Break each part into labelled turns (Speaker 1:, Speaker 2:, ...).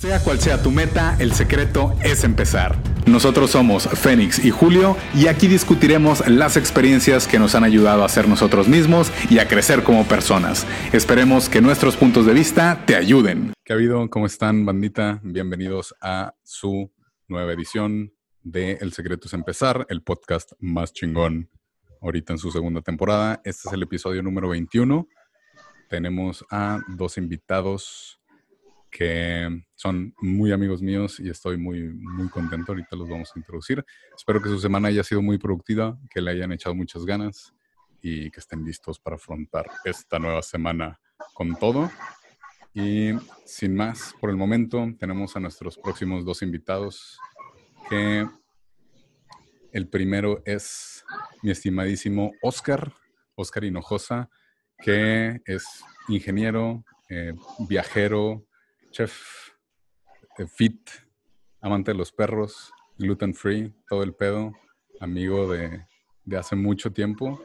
Speaker 1: Sea cual sea tu meta, el secreto es empezar. Nosotros somos Fénix y Julio y aquí discutiremos las experiencias que nos han ayudado a ser nosotros mismos y a crecer como personas. Esperemos que nuestros puntos de vista te ayuden. ¿Qué ha habido? ¿Cómo están, bandita? Bienvenidos a su nueva edición de El secreto es empezar, el podcast más chingón ahorita en su segunda temporada. Este es el episodio número 21. Tenemos a dos invitados que son muy amigos míos y estoy muy, muy contento. Ahorita los vamos a introducir. Espero que su semana haya sido muy productiva, que le hayan echado muchas ganas y que estén listos para afrontar esta nueva semana con todo. Y sin más, por el momento tenemos a nuestros próximos dos invitados, que el primero es mi estimadísimo Oscar, Oscar Hinojosa, que es ingeniero, eh, viajero, chef eh, fit, amante de los perros, gluten free, todo el pedo, amigo de, hace mucho tiempo,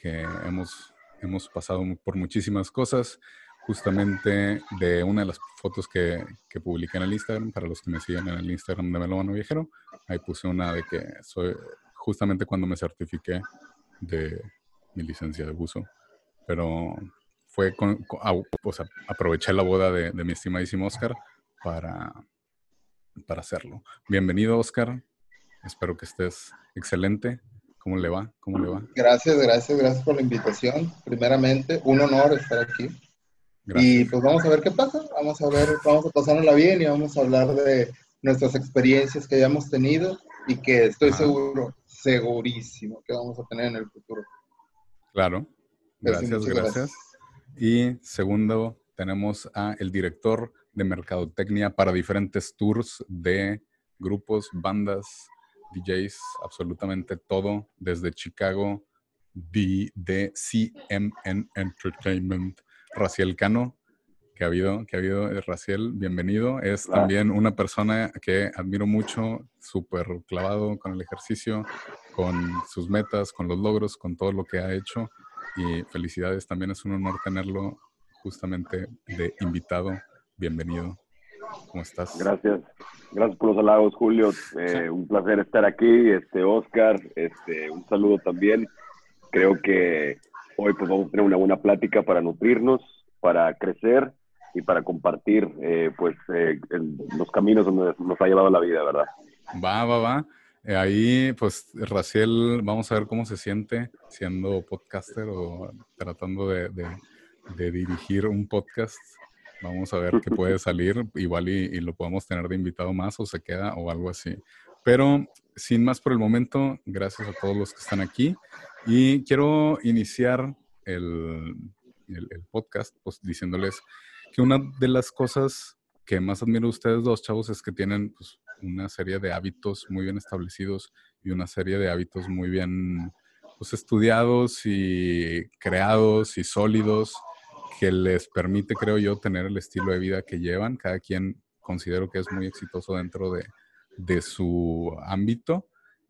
Speaker 1: que hemos, hemos pasado por muchísimas cosas. Justamente de una de las fotos que, que publiqué en el Instagram, para los que me siguen en el Instagram de Melómano Viajero, ahí puse una de que soy justamente cuando me certifiqué de mi licencia de buzo. Pero fue con, aproveché la boda de, mi estimadísimo Oscar para, para hacerlo. Bienvenido, Oscar. Espero que estés excelente. ¿Cómo le va? ¿Cómo le va?
Speaker 2: Gracias, gracias, gracias por la invitación. Primeramente, un honor estar aquí. Y pues vamos a ver qué pasa. Vamos a ver, vamos a pasárnosla bien y vamos a hablar de nuestras experiencias que hayamos tenido y que estoy seguro, segurísimo que vamos a tener en el futuro.
Speaker 1: Claro. Gracias, gracias. Y segundo, tenemos a el director de mercadotecnia para diferentes tours de grupos, bandas, DJs, absolutamente todo, desde Chicago, de, CMN Entertainment, Raciel Cano, que ha habido, que ha habido, Raciel, bienvenido. Es también una persona que admiro mucho, súper clavado con el ejercicio, con sus metas, con los logros, con todo lo que ha hecho y felicidades. También es un honor tenerlo justamente de invitado. Bienvenido. ¿Cómo estás?
Speaker 3: Gracias. Gracias por los halagos, Julio. Eh, un placer estar aquí. Este, Oscar, este, un saludo también. Creo que hoy pues vamos a tener una buena plática para nutrirnos, para crecer y para compartir eh, pues eh, los caminos donde nos ha llevado la vida, ¿verdad?
Speaker 1: Va, va, va. Eh, ahí, pues, Raciel, vamos a ver cómo se siente siendo podcaster o tratando de, dirigir un podcast. Vamos a ver qué puede salir. Igual y, lo podemos tener de invitado más o se queda o algo así. Pero sin más por el momento, gracias a todos los que están aquí. Y quiero iniciar el, el podcast pues, diciéndoles que una de las cosas que más admiro de ustedes dos, chavos, es que tienen pues, una serie de hábitos muy bien establecidos y una serie de hábitos muy bien pues, estudiados y creados y sólidos que les permite, creo yo, tener el estilo de vida que llevan. Cada quien considero que es muy exitoso dentro de, de su ámbito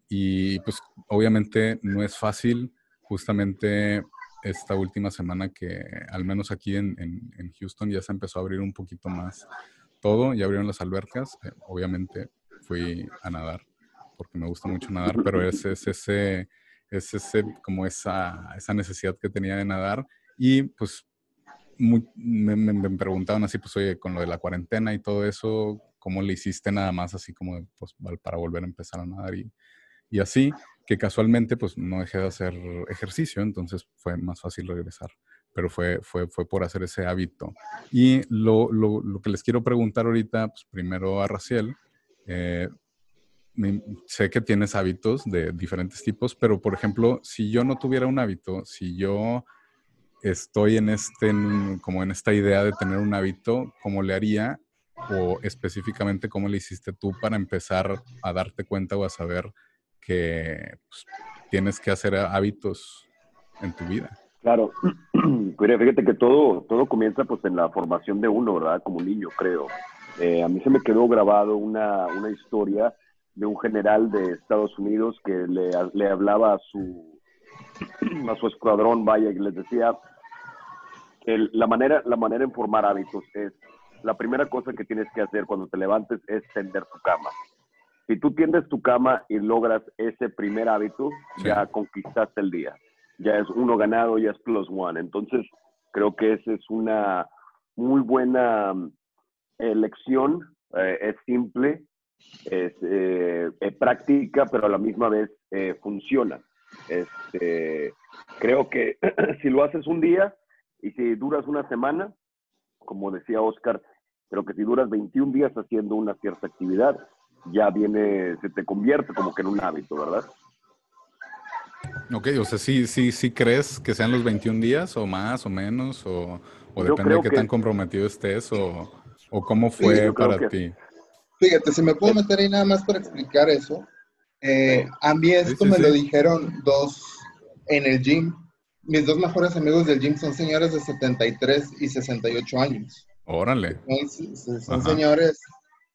Speaker 1: y pues obviamente no es fácil justamente esta última semana que al menos aquí en, en, Houston ya se empezó a abrir un poquito más todo, ya abrieron las albercas, eh, obviamente fui a nadar, porque me gusta mucho nadar, pero es, es ese, es ese, como esa, esa necesidad que tenía de nadar. Y pues me, me, preguntaban así, pues oye, con lo de la cuarentena y todo eso, ¿cómo le hiciste nada más así como pues, para volver a empezar a nadar? Y, y así, que casualmente pues no dejé de hacer ejercicio, entonces fue más fácil regresar pero fue, fue, fue por hacer ese hábito. Y lo, lo, lo, que les quiero preguntar ahorita, pues primero a Raciel, eh, sé que tienes hábitos de diferentes tipos, pero por ejemplo, si yo no tuviera un hábito, si yo estoy en este, como en esta idea de tener un hábito, ¿cómo le haría? O específicamente, ¿cómo le hiciste tú para empezar a darte cuenta o a saber que pues, tienes que hacer hábitos en tu vida?
Speaker 3: Claro, fíjate que todo, todo comienza pues en la formación de uno, ¿verdad? Como niño, creo. Eh, a mí se me quedó grabado una, una, historia de un general de Estados Unidos que le, le hablaba a su, a su escuadrón, vaya, y les decía, la, manera, la manera en formar hábitos es la primera cosa que tienes que hacer cuando te levantes es tender tu cama. Si tú tiendes tu cama y logras ese primer hábito, ya conquistaste el día. Ya es uno ganado, ya es plus one. Entonces, creo que esa es una muy buena elección. Eh, es simple, es eh, práctica, pero a la misma vez eh, funciona. Este, creo que si lo haces un día y si duras una semana, como decía Oscar, creo que si duras 21 días haciendo una cierta actividad, ya viene, se te convierte como que en un hábito, ¿verdad?
Speaker 1: Ok, o sea, sí, sí, sí crees que sean los 21 días o más o menos, o, depende de qué tan comprometido estés o, cómo fue para ti.
Speaker 2: Fíjate, si me puedo meter ahí nada más para explicar eso. Eh, a mí esto me lo dijeron dos en el gym. Mis dos mejores amigos del gym son señores de 73 y 68 años.
Speaker 1: Órale.
Speaker 2: Son, señores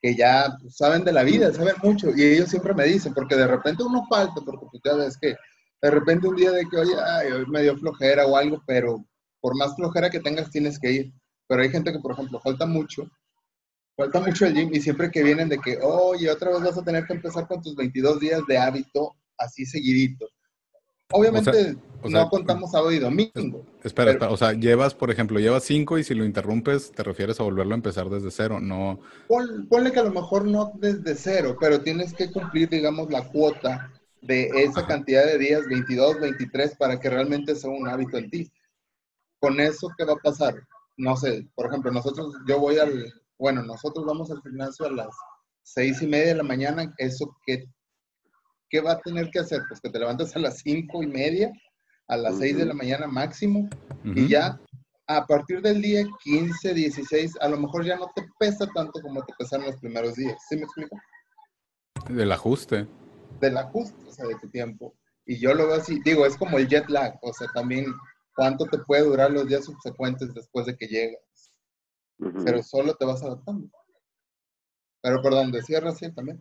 Speaker 2: que ya saben de la vida, saben mucho. Y ellos siempre me dicen, porque de repente uno falta, porque tú ya ves que de repente un día de que, oye, ay, hoy me dio flojera o algo, pero por más flojera que tengas tienes que ir. Pero hay gente que, por ejemplo, falta mucho, falta mucho el gym y siempre que vienen de que, oye, otra vez vas a tener que empezar con tus 22 días de hábito así seguidito. Obviamente no contamos sábado y domingo.
Speaker 1: Espera, o sea, llevas, por ejemplo, llevas cinco y si lo interrumpes, te refieres a volverlo a empezar desde cero, no.
Speaker 2: ponle que a lo mejor no desde cero, pero tienes que cumplir, digamos, la cuota de esa cantidad de días, 22, 23, para que realmente sea un hábito en ti. Con eso, ¿qué va a pasar? No sé, por ejemplo, nosotros, yo voy al, bueno, nosotros vamos al gimnasio a las seis y media de la mañana, eso que ¿qué va a tener que hacer? Pues que te levantas a las cinco y media, a las seis de la mañana máximo, y ya a partir del día 15, 16, a lo mejor ya no te pesa tanto como te pesaron los primeros días. ¿Sí me explico?
Speaker 1: Del ajuste.
Speaker 2: Del ajuste, o sea, de tu tiempo. Y yo lo veo así, digo, es como el jet lag, o sea, también cuánto te puede durar los días subsecuentes después de que llegas. Pero solo te vas adaptando. Pero perdón, decía recién también.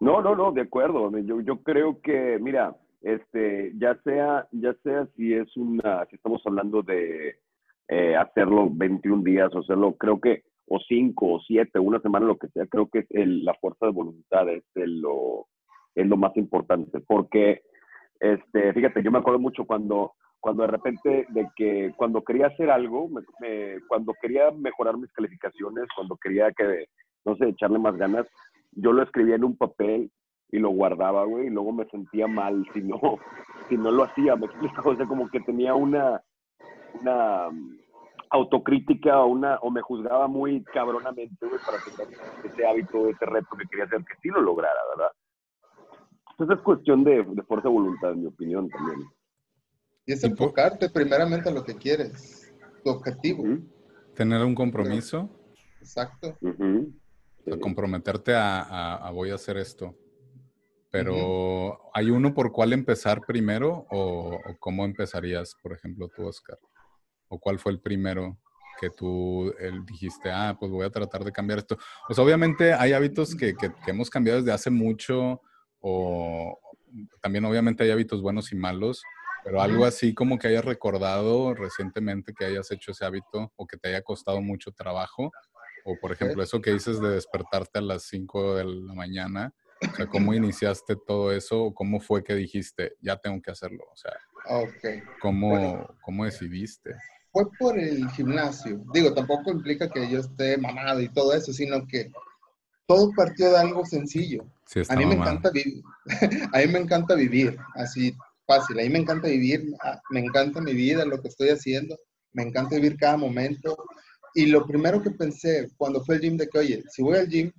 Speaker 3: No, no, no, de acuerdo. Yo, yo creo que, mira, este, ya sea, ya sea si es una, si estamos hablando de eh, hacerlo 21 días o hacerlo, creo que, o 5 o 7, una semana, lo que sea, creo que la fuerza de voluntad es lo, es lo más importante. Porque, este, fíjate, yo me acuerdo mucho cuando, cuando de repente, de que cuando quería hacer algo, cuando quería mejorar mis calificaciones, cuando quería que, no sé, echarle más ganas, yo lo escribía en un papel y lo guardaba, güey, y luego me sentía mal si no, si no lo hacía, me explico, o sea, como que tenía una, una mm, autocrítica o, una, o me juzgaba muy cabronamente, güey, para tener ese hábito, ese reto que quería hacer, que sí lo lograra, ¿verdad? Entonces es cuestión de, fuerza de voluntad, en mi opinión, también.
Speaker 2: Y es enfocarte primeramente a lo que quieres, tu objetivo.
Speaker 1: Tener un compromiso.
Speaker 2: Exacto
Speaker 1: comprometerte a, voy a hacer esto. Pero, ¿hay uno por cuál empezar primero o, cómo empezarías, por ejemplo, tú, Oscar? ¿O cuál fue el primero que tú dijiste, ah, pues voy a tratar de cambiar esto? Pues obviamente hay hábitos que, que, hemos cambiado desde hace mucho o también obviamente hay hábitos buenos y malos, pero algo así como que hayas recordado recientemente que hayas hecho ese hábito o que te haya costado mucho trabajo o por ejemplo, eso que dices de despertarte a las 5 de la mañana, o sea, ¿cómo iniciaste todo eso? ¿O cómo fue que dijiste, ya tengo que hacerlo? O sea,
Speaker 2: okay.
Speaker 1: ¿cómo, ¿cómo decidiste?
Speaker 2: Fue por el gimnasio. Digo, tampoco implica que yo esté mamado y todo eso, sino que todo partió de algo sencillo. A mí me encanta vivir, a mí me encanta vivir, así fácil. A mí me encanta vivir, ah, me encanta mi vida, lo que estoy haciendo, me encanta vivir cada momento. Y lo primero que pensé cuando fue al gym de que, oye, si voy al gym,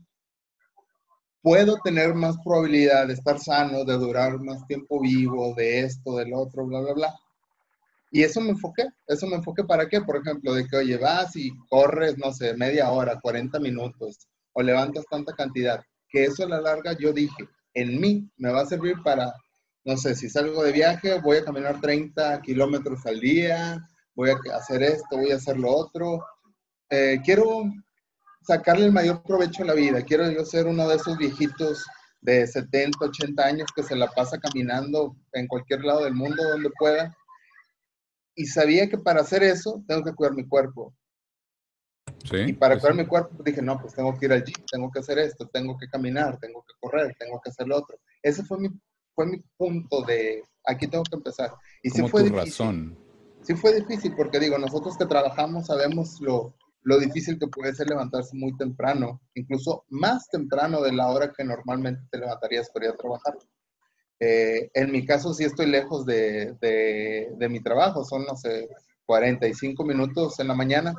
Speaker 2: puedo tener más probabilidad de estar sano, de durar más tiempo vivo, de esto, del otro, bla, bla, bla. Y eso me enfoqué. Eso me enfoqué para qué? Por ejemplo, de que, oye, vas y corres, no sé, media hora, 40 minutos, o levantas tanta cantidad. Que eso a la larga yo dije, en mí me va a servir para, no sé, si salgo de viaje, voy a caminar 30 kilómetros al día, voy a hacer esto, voy a hacer lo otro, eh, quiero sacarle el mayor provecho a la vida. Quiero yo ser uno de esos viejitos de 70, 80 años que se la pasa caminando en cualquier lado del mundo donde pueda. Y sabía que para hacer eso tengo que cuidar mi cuerpo. Y para cuidar mi cuerpo dije, no, pues tengo que ir al gym, tengo que hacer esto, tengo que caminar, tengo que correr, tengo que hacer lo otro. Ese fue mi, fue mi punto de, aquí tengo que empezar. Y sí fue difícil. razón. Sí fue difícil porque digo, nosotros que trabajamos sabemos lo, lo difícil que puede ser levantarse muy temprano, incluso más temprano de la hora que normalmente te levantarías para ir a trabajar. Eh, en mi caso sí estoy lejos de, de, de, mi trabajo, son, no sé, 45 minutos en la mañana.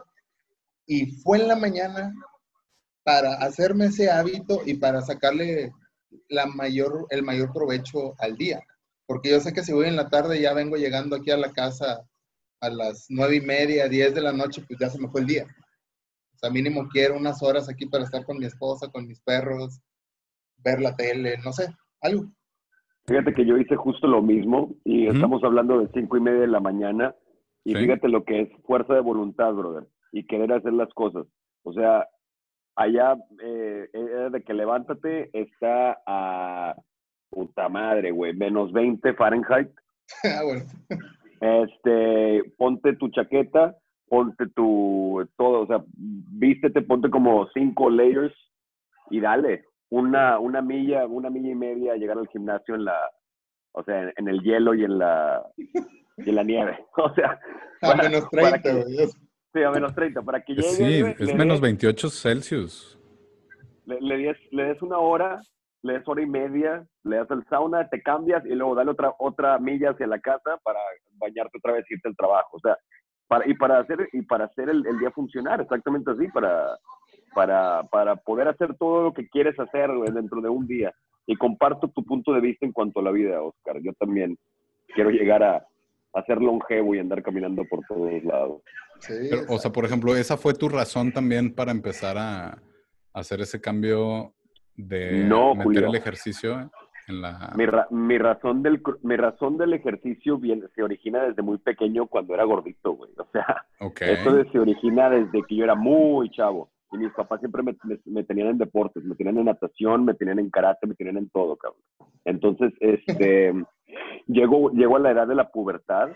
Speaker 2: Y fue en la mañana para hacerme ese hábito y para sacarle la mayor, el mayor provecho al día. Porque yo sé que si voy en la tarde ya vengo llegando aquí a la casa a las nueve y media, diez de la noche, pues ya se me fue el día. O sea, mínimo quiero unas horas aquí para estar con mi esposa, con mis perros, ver la tele, no sé, algo.
Speaker 3: Fíjate que yo hice justo lo mismo y estamos hablando de cinco y media de la mañana y fíjate lo que es fuerza de voluntad, brother, y querer hacer las cosas. O sea, allá eh, de que levántate está a puta madre, güey, menos 20 Fahrenheit. ah, bueno. Este, ponte tu chaqueta, ponte tu todo, o sea, vístete, ponte como cinco layers y dale una, una milla, una milla y media a llegar al gimnasio en la, o sea, en el hielo y en la y la nieve. O sea,
Speaker 2: a menos 30,
Speaker 3: Sí, a menos 30, para que llegue.
Speaker 1: Sí, es menos 28 Celsius.
Speaker 3: Le, le, des, le des una hora, le des hora y media, le das el sauna, te cambias y luego dale otra, otra milla hacia la casa para bañarte otra vez y irte al trabajo. O sea, para, y para hacer, y para hacer el, el día funcionar, exactamente así, para, para, para poder hacer todo lo que quieres hacer dentro de un día. Y comparto tu punto de vista en cuanto a la vida, Oscar. Yo también quiero llegar a, hacer longevo y andar caminando por todos lados.
Speaker 1: O sea, por ejemplo, esa fue tu razón también para empezar a, hacer ese cambio de
Speaker 3: no,
Speaker 1: meter el ejercicio en la...
Speaker 3: Mi, razón del, mi razón del ejercicio viene, se origina desde muy pequeño cuando era gordito, güey. O sea, eso se origina desde que yo era muy chavo. Y mis papás siempre me, me, tenían en deportes, me tenían en natación, me tenían en karate, me tenían en todo, cabrón. Entonces, este, llego, llego a la edad de la pubertad,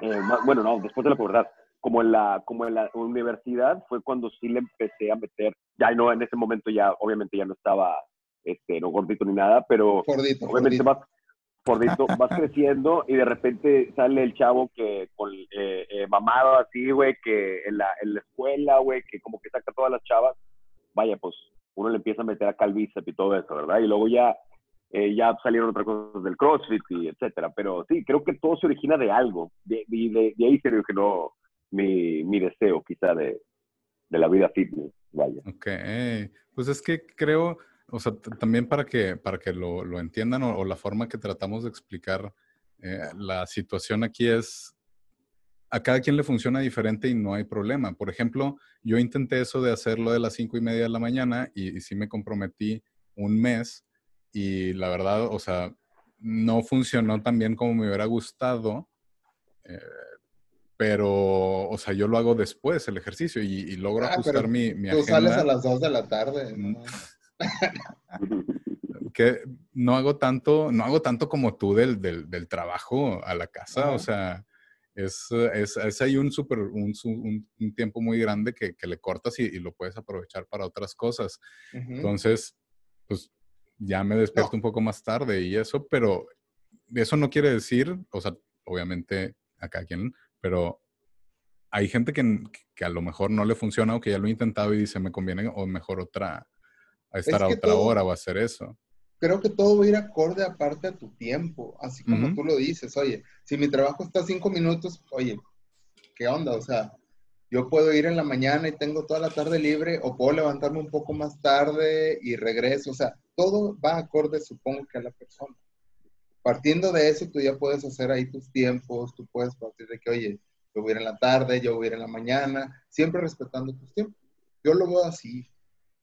Speaker 3: eh, bueno, no, después de la pubertad, como en la, como en la universidad fue cuando sí le empecé a meter, ya no, en ese momento ya, obviamente ya no estaba, este, no gordito ni nada, pero
Speaker 2: gordito,
Speaker 3: obviamente
Speaker 2: gordito.
Speaker 3: gordito, vas creciendo y de repente sale el chavo que con eh, eh, mamado así, güey, que en la, en la escuela, güey, que como que saca todas las chavas, vaya, pues uno le empieza a meter el bíceps y todo eso, ¿verdad? Y luego ya, eh, ya salieron otras cosas del CrossFit y etcétera. Pero sí, creo que todo se origina de algo. De, de, de ahí se originó mi, mi deseo quizá de, de la vida fitness, vaya.
Speaker 1: Ok, pues es que creo, o sea, también para que, para que lo, lo entiendan o, la forma que tratamos de explicar eh, la situación aquí es, a cada quien le funciona diferente y no hay problema. Por ejemplo, yo intenté eso de hacerlo de las cinco y media de la mañana y, sí me comprometí un mes y la verdad, o sea, no funcionó tan bien como me hubiera gustado. Eh, pero, o sea, yo lo hago después, el ejercicio, y, logro ah, ajustar mi, mi
Speaker 2: tú sales a las dos de la tarde. Mm.
Speaker 1: que no hago tanto, no hago tanto como tú del, del, del trabajo a la casa, o sea, es, es, es ahí un, super, un, un, tiempo muy grande que, que le cortas y, y, lo puedes aprovechar para otras cosas. Entonces, pues ya me despierto un poco más tarde y eso, pero eso no quiere decir, o sea, obviamente a cada quien, pero hay gente que, que, a lo mejor no le funciona o que ya lo ha intentado y dice, me conviene o mejor otra, a estar a otra hora o hacer eso
Speaker 2: creo que todo va a ir acorde aparte a tu tiempo, así como tú lo dices, oye, si mi trabajo está cinco minutos, oye, ¿qué onda? O sea, yo puedo ir en la mañana y tengo toda la tarde libre o puedo levantarme un poco más tarde y regreso, o sea, todo va acorde, supongo que a la persona. Partiendo de eso, tú ya puedes hacer ahí tus tiempos, tú puedes partir de que, oye, yo voy a ir en la tarde, yo voy a ir en la mañana, siempre respetando tus tiempos. Yo lo veo así,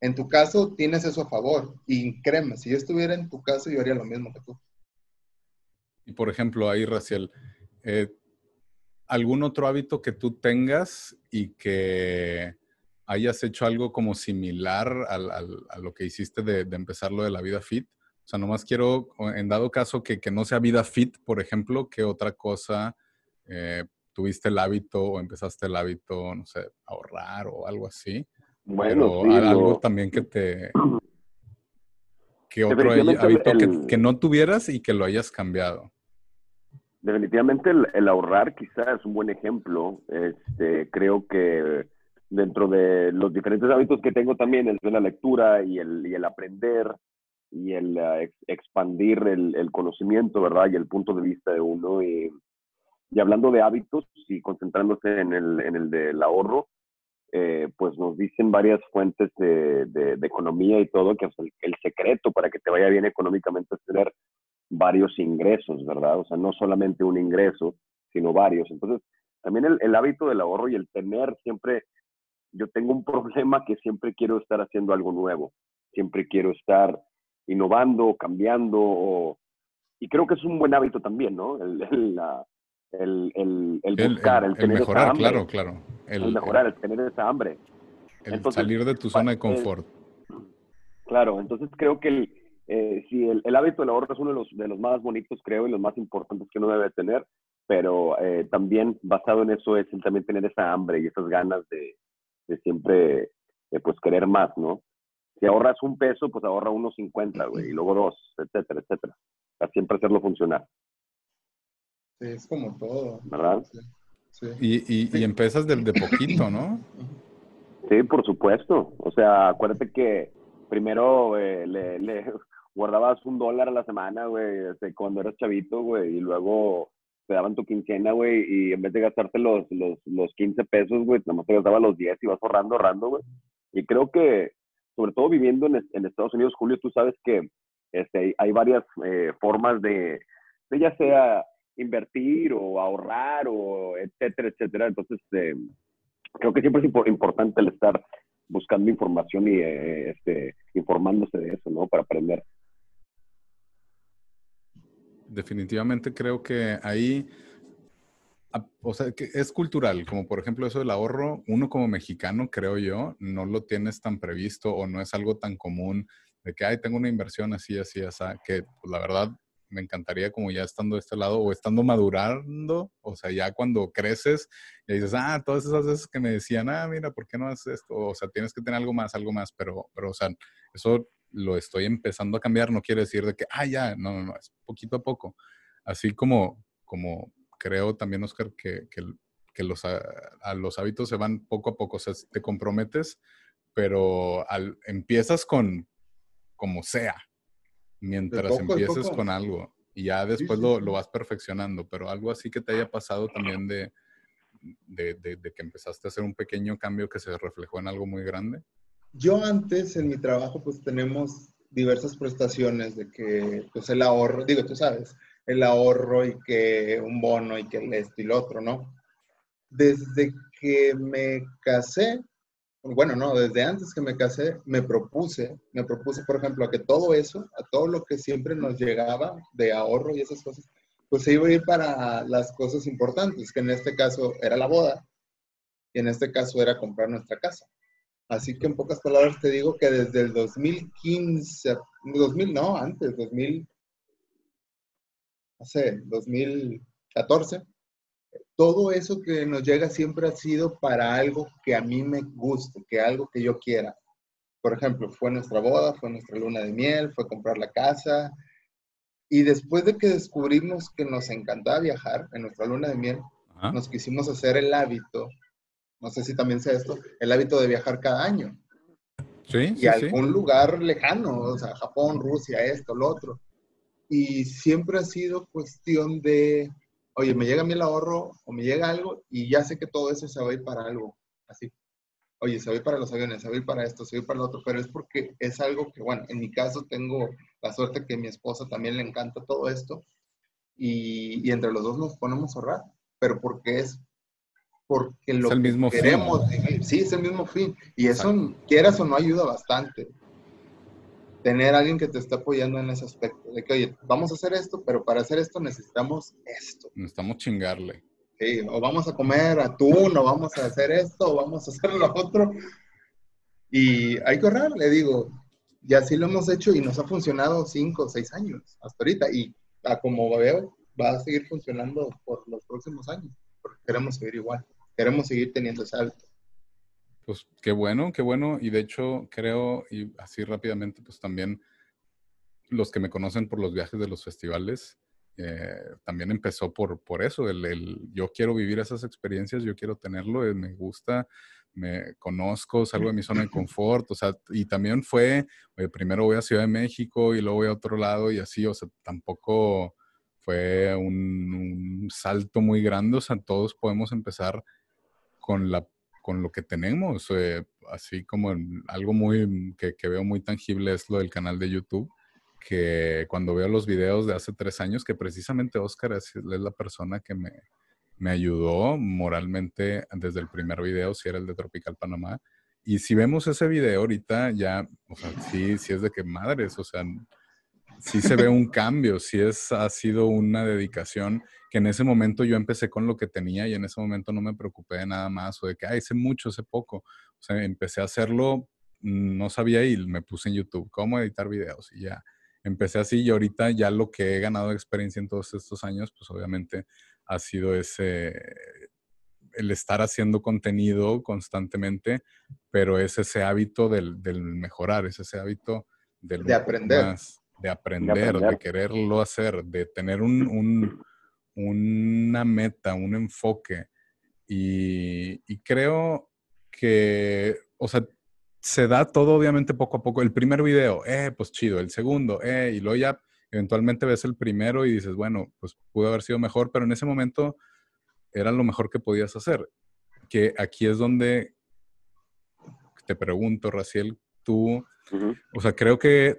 Speaker 2: en tu caso tienes eso a favor. Y créeme, si yo estuviera en tu caso, yo haría lo mismo que tú.
Speaker 1: Y por ejemplo, ahí, Raciel, eh, ¿algún otro hábito que tú tengas y que hayas hecho algo como similar a lo que hiciste de, empezar lo de la vida fit? O sea, nomás quiero, en dado caso, que, no sea vida fit, por ejemplo, ¿qué otra cosa eh, tuviste el hábito o empezaste el hábito, no sé, ahorrar o algo así.
Speaker 3: Bueno,
Speaker 1: algo también que te... Que otro hábito que, no tuvieras y que lo hayas cambiado.
Speaker 3: Definitivamente el, ahorrar quizás es un buen ejemplo. Este, creo que dentro de los diferentes hábitos que tengo también es la lectura y el, y el aprender y el eh, expandir el, el, conocimiento, ¿verdad? Y el punto de vista de uno. Y, y hablando de hábitos y concentrándose en el, en el del ahorro, eh, pues nos dicen varias fuentes de, de, economía y todo que el, el, secreto para que te vaya bien económicamente es tener varios ingresos, ¿verdad? O sea, no solamente un ingreso, sino varios. Entonces, también el, el hábito del ahorro y el tener siempre, yo tengo un problema que siempre quiero estar haciendo algo nuevo, siempre quiero estar innovando, cambiando, y creo que es un buen hábito también, ¿no? El, el, el, el buscar, el, tener
Speaker 1: mejorar,
Speaker 3: esa hambre,
Speaker 1: claro, claro.
Speaker 3: El, mejorar, el tener esa hambre.
Speaker 1: El salir de tu zona de confort.
Speaker 3: claro, entonces creo que el, eh, sí, el, hábito del ahorro es uno de los, de los más bonitos, creo, y los más importantes que uno debe tener, pero eh, también basado en eso es también tener esa hambre y esas ganas de, de siempre, pues, querer más, ¿no? Si ahorras un peso, pues ahorra unos 50, güey, y luego dos, etcétera, etcétera. Para siempre hacerlo funcionar.
Speaker 2: Sí, es como todo.
Speaker 3: ¿Verdad?
Speaker 1: Sí. Y, y, empiezas de, de poquito, ¿no?
Speaker 3: Sí, por supuesto. O sea, acuérdate que primero le, le, guardabas un dólar a la semana, güey, este, cuando eras chavito, güey, y luego te daban tu quincena, güey, y en vez de gastarte los, los, los 15 pesos, güey, nada más te gastabas los 10 y vas ahorrando, ahorrando, güey. Y creo que sobre todo viviendo en, en, Estados Unidos, Julio, tú sabes que este, hay varias eh, formas de, de, ya sea invertir o ahorrar o etcétera, etcétera. Entonces, eh, creo que siempre es importante el estar buscando información y eh, este, informándose de eso, ¿no? Para aprender.
Speaker 1: Definitivamente creo que ahí o sea, que es cultural, como por ejemplo eso del ahorro, uno como mexicano, creo yo, no lo tienes tan previsto o no es algo tan común de que, ay, tengo una inversión así, así, así, que pues, la verdad me encantaría como ya estando de este lado o estando madurando, o sea, ya cuando creces y dices, ah, todas esas veces que me decían, ah, mira, ¿por qué no haces esto? O sea, tienes que tener algo más, algo más, pero, pero, o sea, eso lo estoy empezando a cambiar, no quiere decir de que, ah, ya, no, no, no, es poquito a poco. Así como, como creo también, Oscar, que, que, los, a, los hábitos se van poco a poco. O sea, te comprometes, pero al, empiezas con como sea, mientras empieces con algo. Y ya después Lo, lo, vas perfeccionando, pero algo así que te haya pasado también de, de, de, que empezaste a hacer un pequeño cambio que se reflejó en algo muy grande.
Speaker 2: Yo antes en mi trabajo pues tenemos diversas prestaciones de que pues el ahorro, digo, tú sabes, el ahorro y que un bono y que esto y lo otro, ¿no? Desde que me casé, bueno, no, desde antes que me casé, me propuse, me propuse, por ejemplo, a que todo eso, a todo lo que siempre nos llegaba de ahorro y esas cosas, pues se iba a ir para las cosas importantes, que en este caso era la boda y en este caso era comprar nuestra casa. Así que en pocas palabras te digo que desde el 2015, 2000, no, antes, 2000, hace 2014, todo eso que nos llega siempre ha sido para algo que a mí me guste, que algo que yo quiera. Por ejemplo, fue nuestra boda, fue nuestra luna de miel, fue comprar la casa. Y después de que descubrimos que nos encantaba viajar en nuestra luna de miel, nos quisimos hacer el hábito, no sé si también sé esto, el hábito de viajar cada año.
Speaker 1: Sí,
Speaker 2: y a algún lugar lejano, o sea, Japón, Rusia, esto, lo otro y siempre ha sido cuestión de, oye, me llega a mí el ahorro o me llega algo y ya sé que todo eso se va a ir para algo, así. Oye, se va a ir para los aviones, se va a ir para esto, se va a ir para lo otro, pero es porque es algo que, bueno, en mi caso tengo la suerte que a mi esposa también le encanta todo esto y, y entre los dos nos ponemos a ahorrar, pero porque es porque lo
Speaker 1: el mismo
Speaker 2: queremos Sí, es el mismo fin. Y eso, quieras o no, ayuda bastante tener a alguien que te esté apoyando en ese aspecto, de que, oye, vamos a hacer esto, pero para hacer esto necesitamos esto.
Speaker 1: Necesitamos chingarle.
Speaker 2: Sí, o vamos a comer atún, o vamos a hacer esto, o vamos a hacer lo otro. Y hay que ahorrar, le digo, y así lo hemos hecho y nos ha funcionado cinco o seis años hasta ahorita. Y a como veo, va a seguir funcionando por los próximos años. porque queremos seguir igual, queremos seguir teniendo salto.
Speaker 1: Pues qué bueno, qué bueno. Y de hecho creo, y así rápidamente, pues también los que me conocen por los viajes de los festivales, eh, también empezó por, por eso, el, yo quiero vivir esas experiencias, yo quiero tenerlo, eh, me gusta, me conozco, salgo de mi zona de confort, o sea, y también fue, primero voy a Ciudad de México y luego voy a otro lado y así, o sea, tampoco fue un salto muy grande, o sea, todos podemos empezar con la con lo que tenemos, eh, así como algo muy que, que, veo muy tangible es lo del canal de YouTube, que cuando veo los videos de hace tres años, que precisamente Oscar es, es la persona que me, me, ayudó moralmente desde el primer video, si era el de Tropical Panamá. Y si vemos ese video ahorita, ya, o sea, sí, sí es de que madres, o sea, sí se ve un cambio, sí es, ha sido una dedicación que en ese momento yo empecé con lo que tenía y en ese momento no me preocupé de nada más o de que, ay, hice mucho, sé poco. O sea, empecé a hacerlo, no sabía y me puse en YouTube cómo editar videos y ya empecé así y ahorita ya lo que he ganado de experiencia en todos estos años, pues obviamente ha sido ese, el estar haciendo contenido constantemente, pero es ese hábito del, mejorar, es ese hábito
Speaker 2: del de aprender.
Speaker 1: De aprender, de quererlo hacer, de tener un, una meta, un enfoque. Y, y creo que, o sea, se da todo obviamente poco a poco. El primer video, eh, pues chido. El segundo, eh, y luego ya eventualmente ves el primero y dices, bueno, pues pudo haber sido mejor, pero en ese momento era lo mejor que podías hacer. Que aquí es donde te pregunto, Raciel, tú, o sea, creo que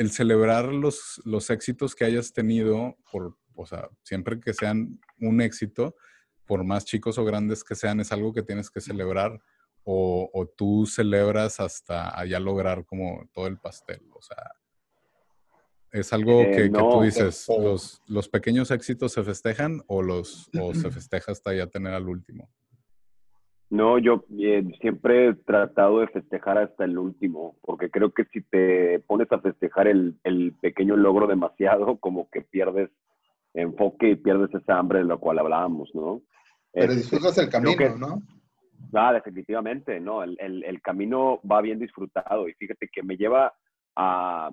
Speaker 1: el celebrar los, los éxitos que hayas tenido, por, o sea, siempre que sean un éxito, por más chicos o grandes que sean, es algo que tienes que celebrar o, tú celebras hasta allá lograr como todo el pastel? O sea, ¿es algo eh, que, tú dices, los, los, pequeños éxitos se festejan o, los, o se festeja hasta ya tener al último?
Speaker 3: No, yo eh, siempre he tratado de festejar hasta el último, porque creo que si te pones a festejar el, el pequeño logro demasiado, como que pierdes enfoque y pierdes esa hambre de la cual hablábamos, ¿no?
Speaker 2: Pero disfrutas el camino, ¿no?
Speaker 3: Ah, definitivamente, no, el, el, el, camino va bien disfrutado y fíjate que me lleva a,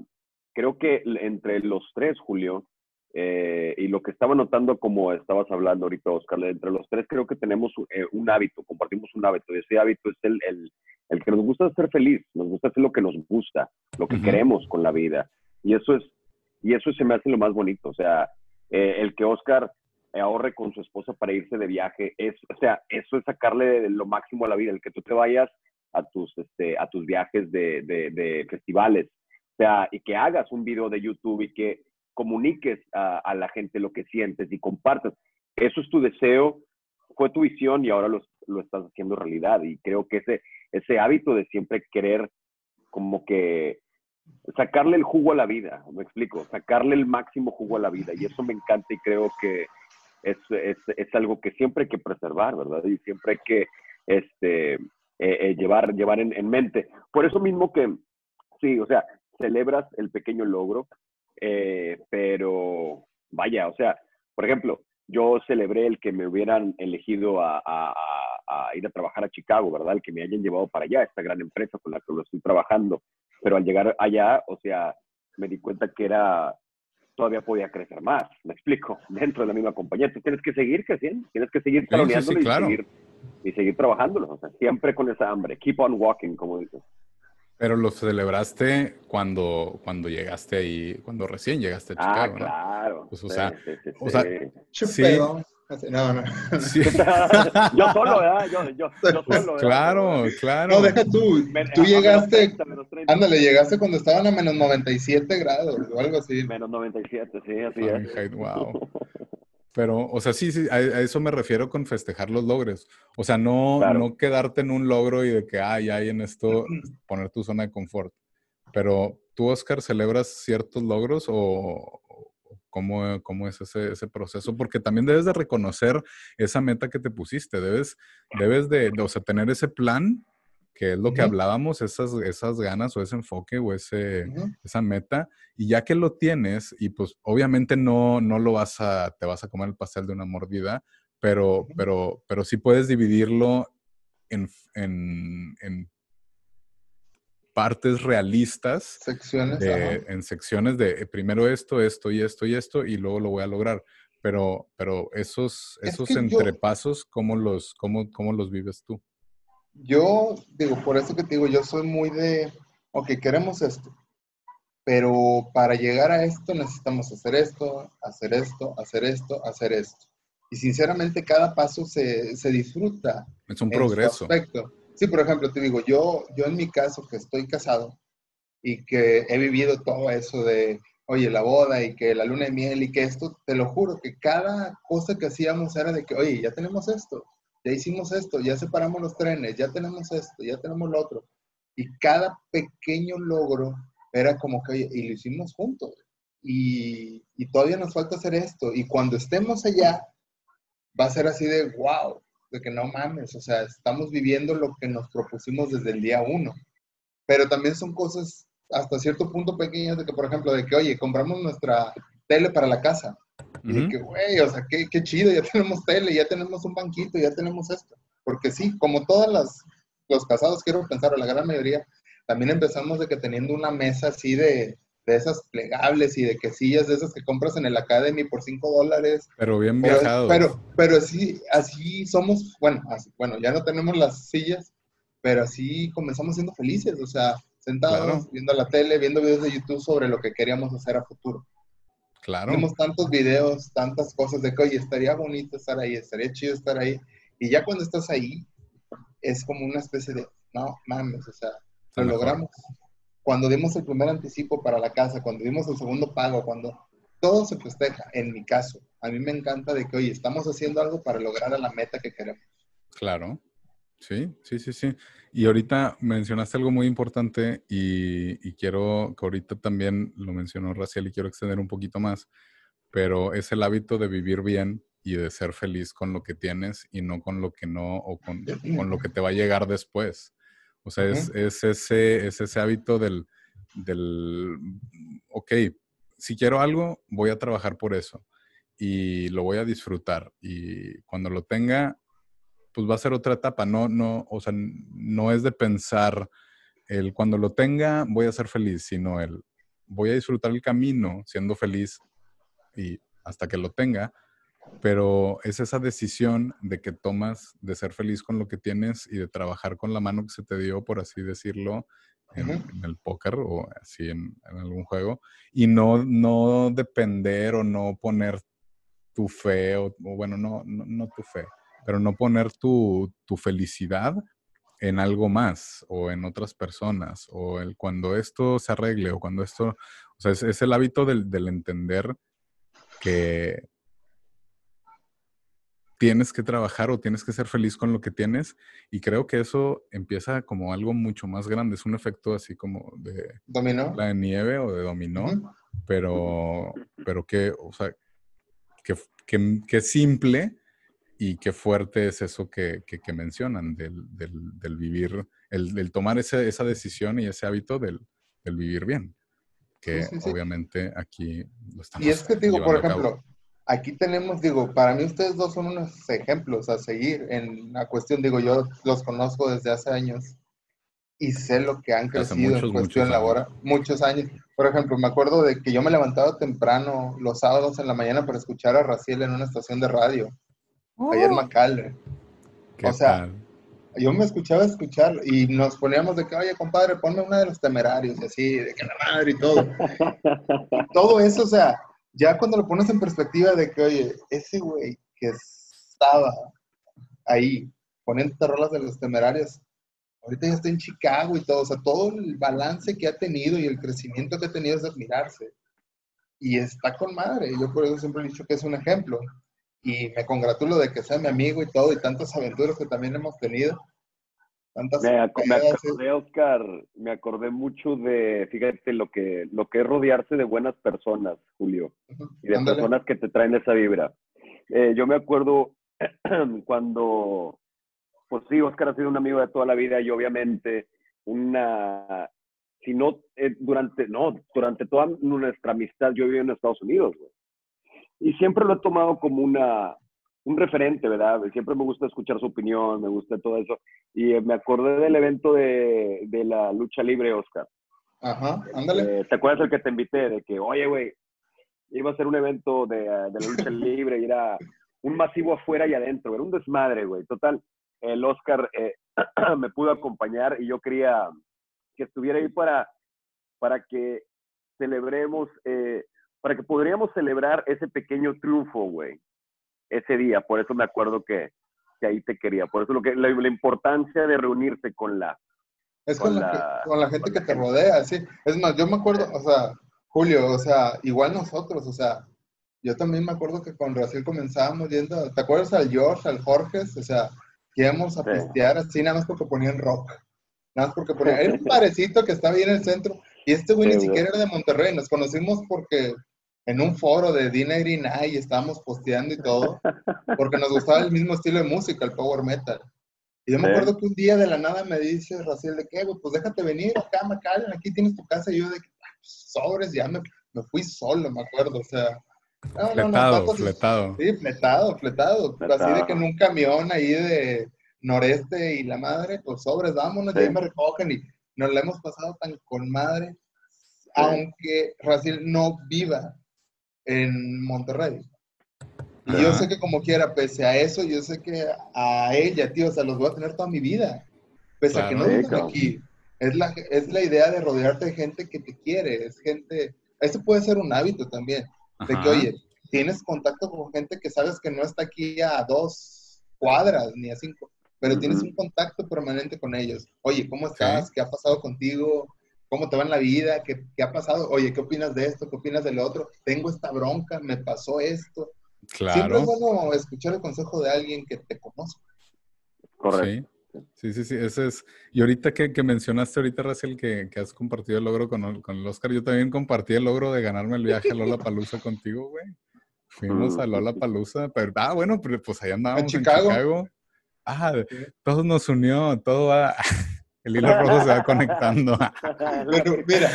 Speaker 3: creo que entre los tres, Julio, eh, y lo que estaba notando como estabas hablando ahorita, Oscar, entre los tres creo que tenemos eh, un hábito, compartimos un hábito, y ese hábito es el, el, el, que nos gusta ser feliz, nos gusta hacer lo que nos gusta, lo que queremos con la vida, y eso es, y eso se me hace lo más bonito, o sea, eh, el que Oscar ahorre con su esposa para irse de viaje. Es, o sea, eso es sacarle lo máximo a la vida, el que tú te vayas a tus, este, a tus viajes de, de, festivales, o sea, y que hagas un video de YouTube y que comuniques a, la gente lo que sientes y compartas. Eso es tu deseo, fue tu visión y ahora lo, lo estás haciendo realidad. Y creo que ese, ese hábito de siempre querer como que sacarle el jugo a la vida, me explico, sacarle el máximo jugo a la vida. Y eso me encanta y creo que es, es, es, algo que siempre hay que preservar, ¿verdad? Y siempre hay que este, eh, eh, llevar, llevar en, en, mente. Por eso mismo que, sí, o sea, celebras el pequeño logro, eh, pero vaya, o sea, por ejemplo, yo celebré el que me hubieran elegido a, a, a, ir a trabajar a Chicago, ¿verdad? El que me hayan llevado para allá, esta gran empresa con la que lo estoy trabajando. Pero al llegar allá, o sea, me di cuenta que era todavía podía crecer más. Me explico, dentro de la misma compañía. Tú tienes que seguir creciendo, tienes que seguir taloneándolo y, seguir, y seguir trabajándolo. O sea, siempre con esa hambre. Keep on walking, como dices.
Speaker 1: Pero lo celebraste cuando, cuando llegaste ahí, cuando recién llegaste a ah, Chicago,
Speaker 3: ah, claro.
Speaker 1: Pues, o sea, o sea
Speaker 2: sí. No, no.
Speaker 3: yo solo, ¿verdad? Yo, yo, yo solo.
Speaker 1: Claro, claro.
Speaker 2: No, deja tú. Tú llegaste, ándale, llegaste cuando estaban a menos 97 grados o algo así.
Speaker 3: Menos 97, sí, así es.
Speaker 1: Wow. Pero, o sea, sí, sí, a, eso me refiero con festejar los logros. O sea, no, no quedarte en un logro y de que, ay, hay en esto, poner tu zona de confort. Pero, ¿tú, Oscar, celebras ciertos logros o, cómo, cómo es ese, ese, proceso, porque también debes de reconocer esa meta que te pusiste, debes, debes de, o sea, tener ese plan, que es lo que hablábamos, esas, esas ganas o ese enfoque o ese, esa meta, y ya que lo tienes, y pues obviamente no, no lo vas a, te vas a comer el pastel de una mordida, pero, pero, pero sí puedes dividirlo en, en, partes realistas.
Speaker 2: Secciones.
Speaker 1: en secciones de eh, primero esto, esto y esto y esto, y luego lo voy a lograr. Pero, pero esos, esos entrepasos, ¿cómo, los, cómo, ¿cómo los vives tú?
Speaker 2: Yo digo, por eso que te digo, yo soy muy de, ok, queremos esto, pero para llegar a esto necesitamos hacer esto, hacer esto, hacer esto, hacer esto. Y sinceramente cada paso se, se disfruta.
Speaker 1: Es un progreso.
Speaker 2: Aspecto. Sí, por ejemplo, te digo, yo, yo en mi caso que estoy casado y que he vivido todo eso de, oye, la boda y que la luna de miel y que esto, te lo juro que cada cosa que hacíamos era de que, oye, ya tenemos esto, ya hicimos esto, ya separamos los trenes, ya tenemos esto, ya tenemos lo otro. Y cada pequeño logro era como que, y lo hicimos juntos. Y, y todavía nos falta hacer esto. Y cuando estemos allá, va a ser así de, wow, de que no mames, o sea, estamos viviendo lo que nos propusimos desde el día uno. Pero también son cosas hasta cierto punto pequeñas de que, por ejemplo, de que, oye, compramos nuestra tele para la casa. Y de que, güey, o sea, qué, qué, chido, ya tenemos tele, ya tenemos un banquito, ya tenemos esto. Porque sí, como todas las, los casados, quiero pensar, o la gran mayoría, también empezamos de que teniendo una mesa así de, de esas plegables y de quesillas de esas que compras en el Academy por 5 dólares.
Speaker 1: Pero bien viajados.
Speaker 2: Pero, pero sí, así somos, bueno, bueno, ya no tenemos las sillas, pero así comenzamos siendo felices, o sea, sentados, viendo la tele, viendo videos de YouTube sobre lo que queríamos hacer a futuro.
Speaker 1: Claro.
Speaker 2: Vimos tantos videos, tantas cosas de que, oye, estaría bonito estar ahí, estaría chido estar ahí. Y ya cuando estás ahí, es como una especie de, no mames, o sea, lo logramos. Cuando dimos el primer anticipo para la casa, cuando dimos el segundo pago, cuando todo se festeja, en mi caso, a mí me encanta de que, oye, estamos haciendo algo para lograr a la meta que queremos.
Speaker 1: Claro. Sí, sí, sí, sí. Y ahorita mencionaste algo muy importante y, quiero que ahorita también lo mencionó Raciel y quiero extender un poquito más, pero es el hábito de vivir bien y de ser feliz con lo que tienes y no con lo que no o con, con lo que te va a llegar después. O sea, es, es, ese, es ese hábito del, del, ok, si quiero algo, voy a trabajar por eso y lo voy a disfrutar y cuando lo tenga, pues va a ser otra etapa, no, no, o sea, no es de pensar el cuando lo tenga voy a ser feliz, sino el voy a disfrutar el camino siendo feliz y hasta que lo tenga, pero es esa decisión de que tomas de ser feliz con lo que tienes y de trabajar con la mano que se te dio, por así decirlo, en, el póker o así en, algún juego, y no, no depender o no poner tu fe, o, bueno, no, no tu fe, pero no poner tu, felicidad en algo más o en otras personas o el, cuando esto se arregle o cuando esto, o sea, es, el hábito del, entender que tienes que trabajar o tienes que ser feliz con lo que tienes y creo que eso empieza como algo mucho más grande, es un efecto así como de
Speaker 2: dominó,
Speaker 1: la de nieve o de dominó, pero, pero que, o sea, que, que, que simple y qué fuerte es eso que, que, mencionan, del, del, del vivir, el, del tomar ese, esa decisión y ese hábito del, del vivir bien, que obviamente aquí
Speaker 2: lo estamos Y es que digo, por ejemplo, aquí tenemos, digo, para mí ustedes dos son unos ejemplos a seguir en la cuestión, digo, yo los conozco desde hace años y sé lo que han crecido en cuestión laboral, muchos años. Por ejemplo, me acuerdo de que yo me levantaba temprano los sábados en la mañana para escuchar a Raciel en una estación de radio ayer Macalre. O sea, yo me escuchaba escuchar y nos poníamos de que, oye, compadre, ponme una de los temerarios, y así, de que la madre y todo. todo eso, o sea, ya cuando lo pones en perspectiva de que, oye, ese güey que estaba ahí poniendo rolas de los temerarios, ahorita ya está en Chicago y todo, o sea, todo el balance que ha tenido y el crecimiento que ha tenido es admirarse. Y está con madre. Yo por eso siempre he dicho que es un ejemplo y me congratulo de que sea mi amigo y todo, y tantas aventuras que también hemos tenido.
Speaker 3: Tantas me, acordé, Oscar, me acordé mucho de, fíjate, lo que, lo que es rodearse de buenas personas, Julio, y de personas que te traen esa vibra. Eh, yo me acuerdo cuando, pues sí, Oscar ha sido un amigo de toda la vida y obviamente una, si no, eh, durante, no, durante toda nuestra amistad yo viví en Estados Unidos, güey. Y siempre lo he tomado como una, un referente, ¿verdad? Siempre me gusta escuchar su opinión, me gusta todo eso. Y me acordé del evento de, de la lucha libre, Oscar.
Speaker 2: Ajá, ándale.
Speaker 3: Eh, ¿Te acuerdas el que te invité? De que, oye, güey, iba a ser un evento de, de la lucha libre y era un masivo afuera y adentro, era un desmadre, güey. Total, el Oscar eh, me pudo acompañar y yo quería que estuviera ahí para, para que celebremos, eh, para que podríamos celebrar ese pequeño triunfo, güey, ese día. Por eso me acuerdo que, que ahí te quería. Por eso lo que, la, importancia de reunirse con la...
Speaker 2: Es con, la, con la, gente que te rodea, sí. Es más, yo me acuerdo, o sea, Julio, o sea, igual nosotros, o sea, yo también me acuerdo que con Brasil comenzábamos yendo, ¿te acuerdas al George, al Jorge? O sea, que íbamos a pistear así nada más porque ponían rock. Nada más porque ponían, era un parecito que estaba ahí en el centro y este güey ni siquiera era de Monterrey, nos conocimos porque en un foro de Dina y estábamos posteando y todo, porque nos gustaba el mismo estilo de música, el power metal. Y yo me acuerdo que un día de la nada me dice Raciel de qué, güey, pues déjate venir acá, Macallan, aquí tienes tu casa. Y yo de que, ah, pues, sobres, ya me, me, fui solo, me acuerdo, o sea.
Speaker 1: No, fletado, no, fletado.
Speaker 2: Sí, fletado, fletado, Así de que en un camión ahí de noreste y la madre, pues sobres, vámonos, sí. ya me recogen y nos la hemos pasado tan con madre, aunque Raciel no viva en Monterrey. Y yo sé que como quiera, pese a eso, yo sé que a ella, tío, o sea, los voy a tener toda mi vida. Pese a que no vivan aquí. Es la, es la idea de rodearte de gente que te quiere, es gente, esto puede ser un hábito también, de que, oye, tienes contacto con gente que sabes que no está aquí a dos cuadras ni a cinco, pero tienes un contacto permanente con ellos. Oye, ¿cómo estás? ¿Qué ha pasado contigo? ¿Cómo te va en la vida? ¿Qué, ¿Qué, ha pasado? Oye, ¿qué opinas de esto? ¿Qué opinas de lo otro? Tengo esta bronca, me pasó esto.
Speaker 1: Claro.
Speaker 2: Siempre es bueno escuchar el consejo de alguien que te conoce.
Speaker 3: Correcto.
Speaker 1: Sí, sí, sí, ese es. Y ahorita que, que mencionaste ahorita, Racel, que, que, has compartido el logro con, con, el Oscar, yo también compartí el logro de ganarme el viaje a Lola Palusa contigo, güey. Fuimos a Lola Palusa, pero, ah, bueno, pero pues allá andábamos en Chicago. Ah, todo nos unió, todo va, el hilo rojo se va conectando.
Speaker 2: pero mira,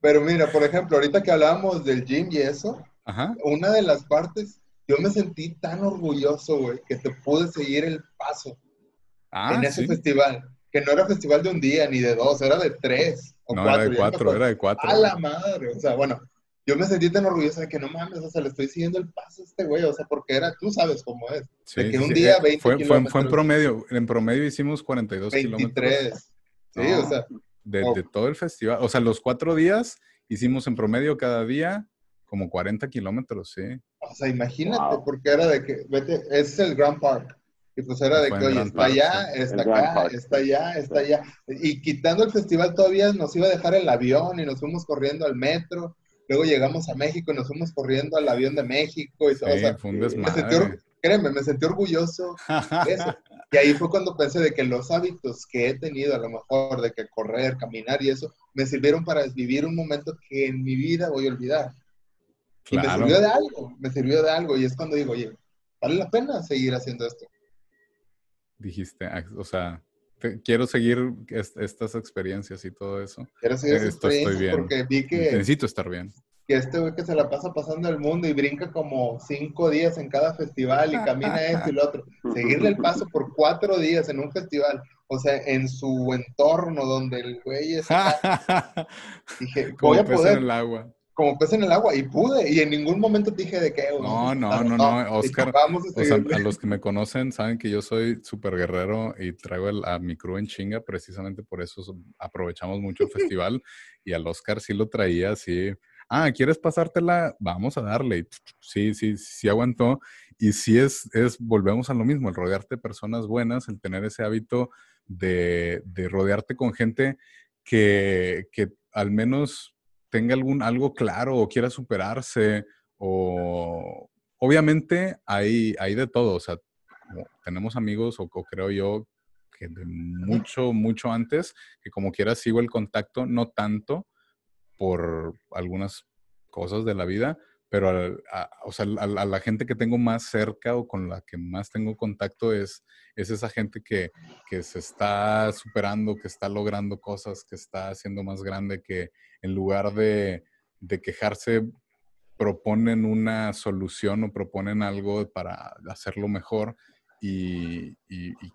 Speaker 2: pero mira, por ejemplo, ahorita que hablábamos del gym y eso,
Speaker 1: Ajá.
Speaker 2: una de las partes, yo me sentí tan orgulloso, güey, que te pude seguir el paso
Speaker 1: ah,
Speaker 2: en ese
Speaker 1: ¿sí?
Speaker 2: festival. Que no era festival de un día ni de dos, era de tres o
Speaker 1: no,
Speaker 2: cuatro.
Speaker 1: Era de cuatro, era de cuatro.
Speaker 2: A la madre, o sea, bueno, yo me sentí tan orgulloso de que no mames, o sea, le estoy siguiendo el paso a este güey, o sea, porque era, tú sabes cómo es.
Speaker 1: Sí,
Speaker 2: de que un
Speaker 1: sí,
Speaker 2: día
Speaker 1: eh,
Speaker 2: 20
Speaker 1: fue,
Speaker 2: kilómetros.
Speaker 1: Fue, fue, en promedio, en promedio hicimos 42
Speaker 2: 23.
Speaker 1: kilómetros.
Speaker 2: Sí,
Speaker 1: no,
Speaker 2: o sea.
Speaker 1: De,
Speaker 2: oh.
Speaker 1: de, todo el festival, o sea, los cuatro días hicimos en promedio cada día como 40 kilómetros, sí.
Speaker 2: O sea, imagínate, wow. porque era de que, vete, ese es el Grand Park. Y pues era de que, oye, está Park, allá, sí. está el acá, está allá, está allá. Y quitando el festival todavía nos iba a dejar el avión y nos fuimos corriendo al metro. Luego llegamos a México y nos fuimos corriendo al avión de México y.
Speaker 1: Sí,
Speaker 2: o sea,
Speaker 1: fue un desmadre.
Speaker 2: Me sentí, créeme, me sentí orgulloso de eso. Y ahí fue cuando pensé de que los hábitos que he tenido, a lo mejor, de que correr, caminar y eso, me sirvieron para vivir un momento que en mi vida voy a olvidar. Claro. Y me sirvió de algo, me sirvió de algo. Y es cuando digo, oye, vale la pena seguir haciendo esto.
Speaker 1: Dijiste, ah, o sea, te, quiero seguir est estas experiencias y todo eso.
Speaker 2: Quiero seguir esas experiencias bien. porque vi que...
Speaker 1: Necesito estar bien.
Speaker 2: Que este güey que se la pasa pasando el mundo y brinca como cinco días en cada festival y camina esto y lo otro. Seguirle el paso por cuatro días en un festival. O sea, en su entorno donde el güey está... dije, voy a poder...
Speaker 1: En el agua
Speaker 2: como pez en el agua y pude y en ningún momento dije de qué.
Speaker 1: No, no, no, no, Oscar, o sea, a, los que me conocen saben que yo soy súper guerrero y traigo a mi crew en chinga, precisamente por eso aprovechamos mucho el festival y al Oscar sí lo traía así. Ah, ¿quieres pasártela? Vamos a darle. Sí, sí, sí aguantó. Y sí es, es, volvemos a lo mismo, el rodearte de personas buenas, el tener ese hábito de, de rodearte con gente que, que al menos tenga algún, algo claro o quiera superarse o obviamente hay, hay de todo, o sea, tenemos amigos o, o, creo yo que de mucho, mucho antes, que como quiera sigo el contacto, no tanto por algunas cosas de la vida, pero a, a, o sea, a, la gente que tengo más cerca o con la que más tengo contacto es, es esa gente que, que se está superando, que está logrando cosas, que está haciendo más grande, que en lugar de, quejarse proponen una solución o proponen algo para hacerlo mejor. Y,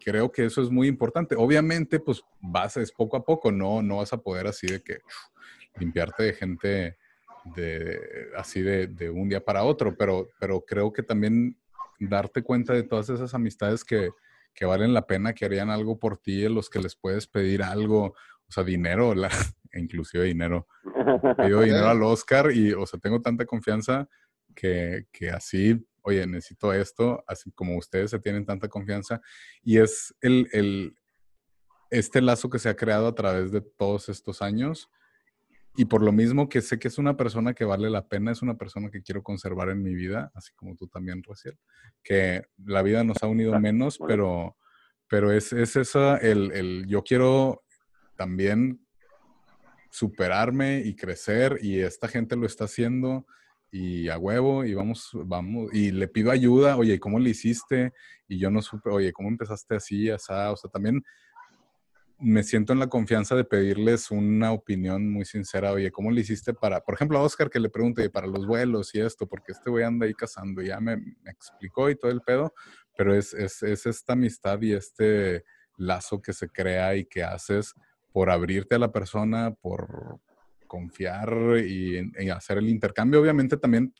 Speaker 1: creo que eso es muy importante. Obviamente, pues vas, es poco a poco, no, no vas a poder así de que limpiarte de gente de, así de, de, un día para otro, pero, pero creo que también darte cuenta de todas esas amistades que, que valen la pena, que harían algo por ti, los que les puedes pedir algo, o sea, dinero, la, inclusive dinero. Pido dinero al Oscar y, o sea, tengo tanta confianza que, que así, oye, necesito esto, así como ustedes se tienen tanta confianza. Y es el, el, este lazo que se ha creado a través de todos estos años y por lo mismo que sé que es una persona que vale la pena, es una persona que quiero conservar en mi vida, así como tú también, Raciel, que la vida nos ha unido menos, pero, pero es, es esa, el, el, yo quiero también superarme y crecer y esta gente lo está haciendo y a huevo y vamos, vamos, y le pido ayuda, oye, ¿cómo le hiciste? Y yo no supe, oye, ¿cómo empezaste así, así? O sea, también me siento en la confianza de pedirles una opinión muy sincera. Oye, ¿cómo le hiciste para, por ejemplo, a Oscar que le pregunte para los vuelos y esto? Porque este güey anda ahí cazando. Ya me, explicó y todo el pedo, pero es, es, es, esta amistad y este lazo que se crea y que haces por abrirte a la persona, por confiar y, y hacer el intercambio. Obviamente también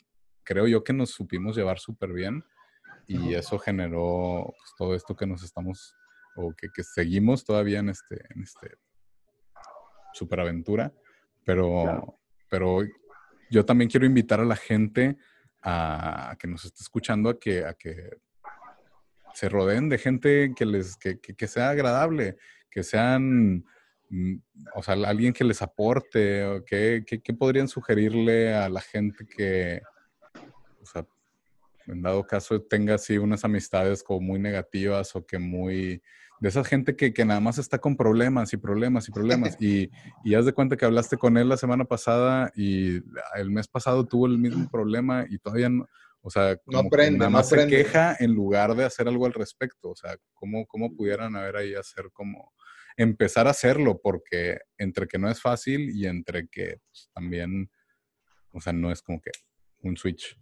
Speaker 1: creo yo que nos supimos llevar súper bien y eso generó pues, todo esto que nos estamos o que, seguimos todavía en este, en este superaventura, pero, pero yo también quiero invitar a la gente a, que nos esté escuchando a que, a que se rodeen de gente que les que, que, sea agradable, que sean, mm, o sea, alguien que les aporte, o que, podrían sugerirle a la gente que, o sea, en dado caso tenga así unas amistades como muy negativas o que muy de esa gente que, que, nada más está con problemas y problemas y problemas. Y, y haz de cuenta que hablaste con él la semana pasada y el mes pasado tuvo el mismo problema y todavía no, o sea,
Speaker 2: no aprende,
Speaker 1: nada
Speaker 2: más
Speaker 1: se queja en lugar de hacer algo al respecto. O sea, ¿cómo, cómo pudieran haber ahí hacer como empezar a hacerlo? Porque entre que no es fácil y entre que pues, también, o sea, no es como que un switch.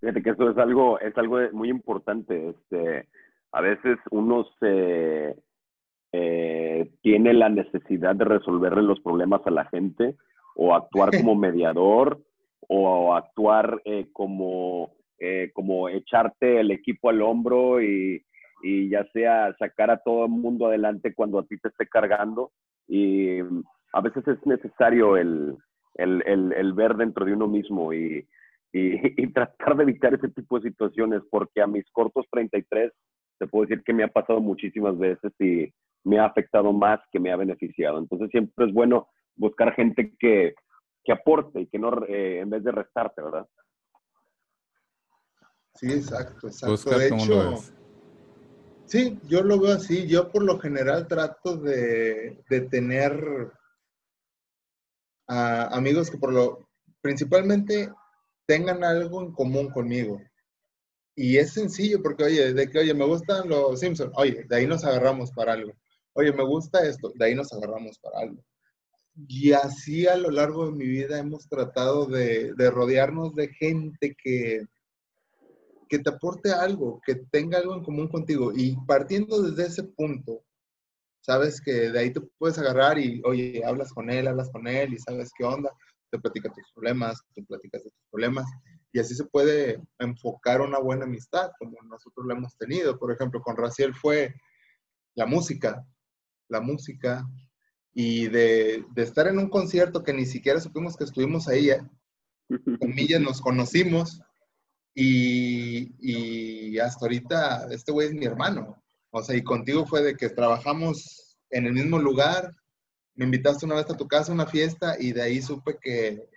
Speaker 3: Fíjate que eso es algo, es algo muy importante. Este, a veces uno se eh, tiene la necesidad de resolverle los problemas a la gente o actuar como mediador o actuar eh, como, eh, como echarte el equipo al hombro y, y, ya sea sacar a todo el mundo adelante cuando a ti te esté cargando. Y a veces es necesario el, el, el, el ver dentro de uno mismo y, y, y, tratar de evitar ese tipo de situaciones, porque a mis cortos 33 te puedo decir que me ha pasado muchísimas veces y me ha afectado más que me ha beneficiado. Entonces siempre es bueno buscar gente que, que aporte y que no, eh, en vez de restarte, ¿verdad?
Speaker 2: Sí, exacto, exacto. de hecho, sí, yo lo veo así. Yo por lo general trato de, de tener amigos que por lo principalmente tengan algo en común conmigo. Y es sencillo porque, oye, de que, oye, me gustan los Simpsons, oye, de ahí nos agarramos para algo. Oye, me gusta esto, de ahí nos agarramos para algo. Y así a lo largo de mi vida hemos tratado de, de rodearnos de gente que, que te aporte algo, que tenga algo en común contigo. Y partiendo desde ese punto, sabes que de ahí te puedes agarrar y, oye, hablas con él, hablas con él y sabes qué onda, te platica tus problemas, te platicas de tus problemas y así se puede enfocar una buena amistad como nosotros la hemos tenido. Por ejemplo, con Raciel fue la música, la música y de, estar en un concierto que ni siquiera supimos que estuvimos ahí, ¿eh? con Milla nos conocimos y, y hasta ahorita este güey es mi hermano. O sea, y contigo fue de que trabajamos en el mismo lugar, me invitaste una vez a tu casa a una fiesta y de ahí supe que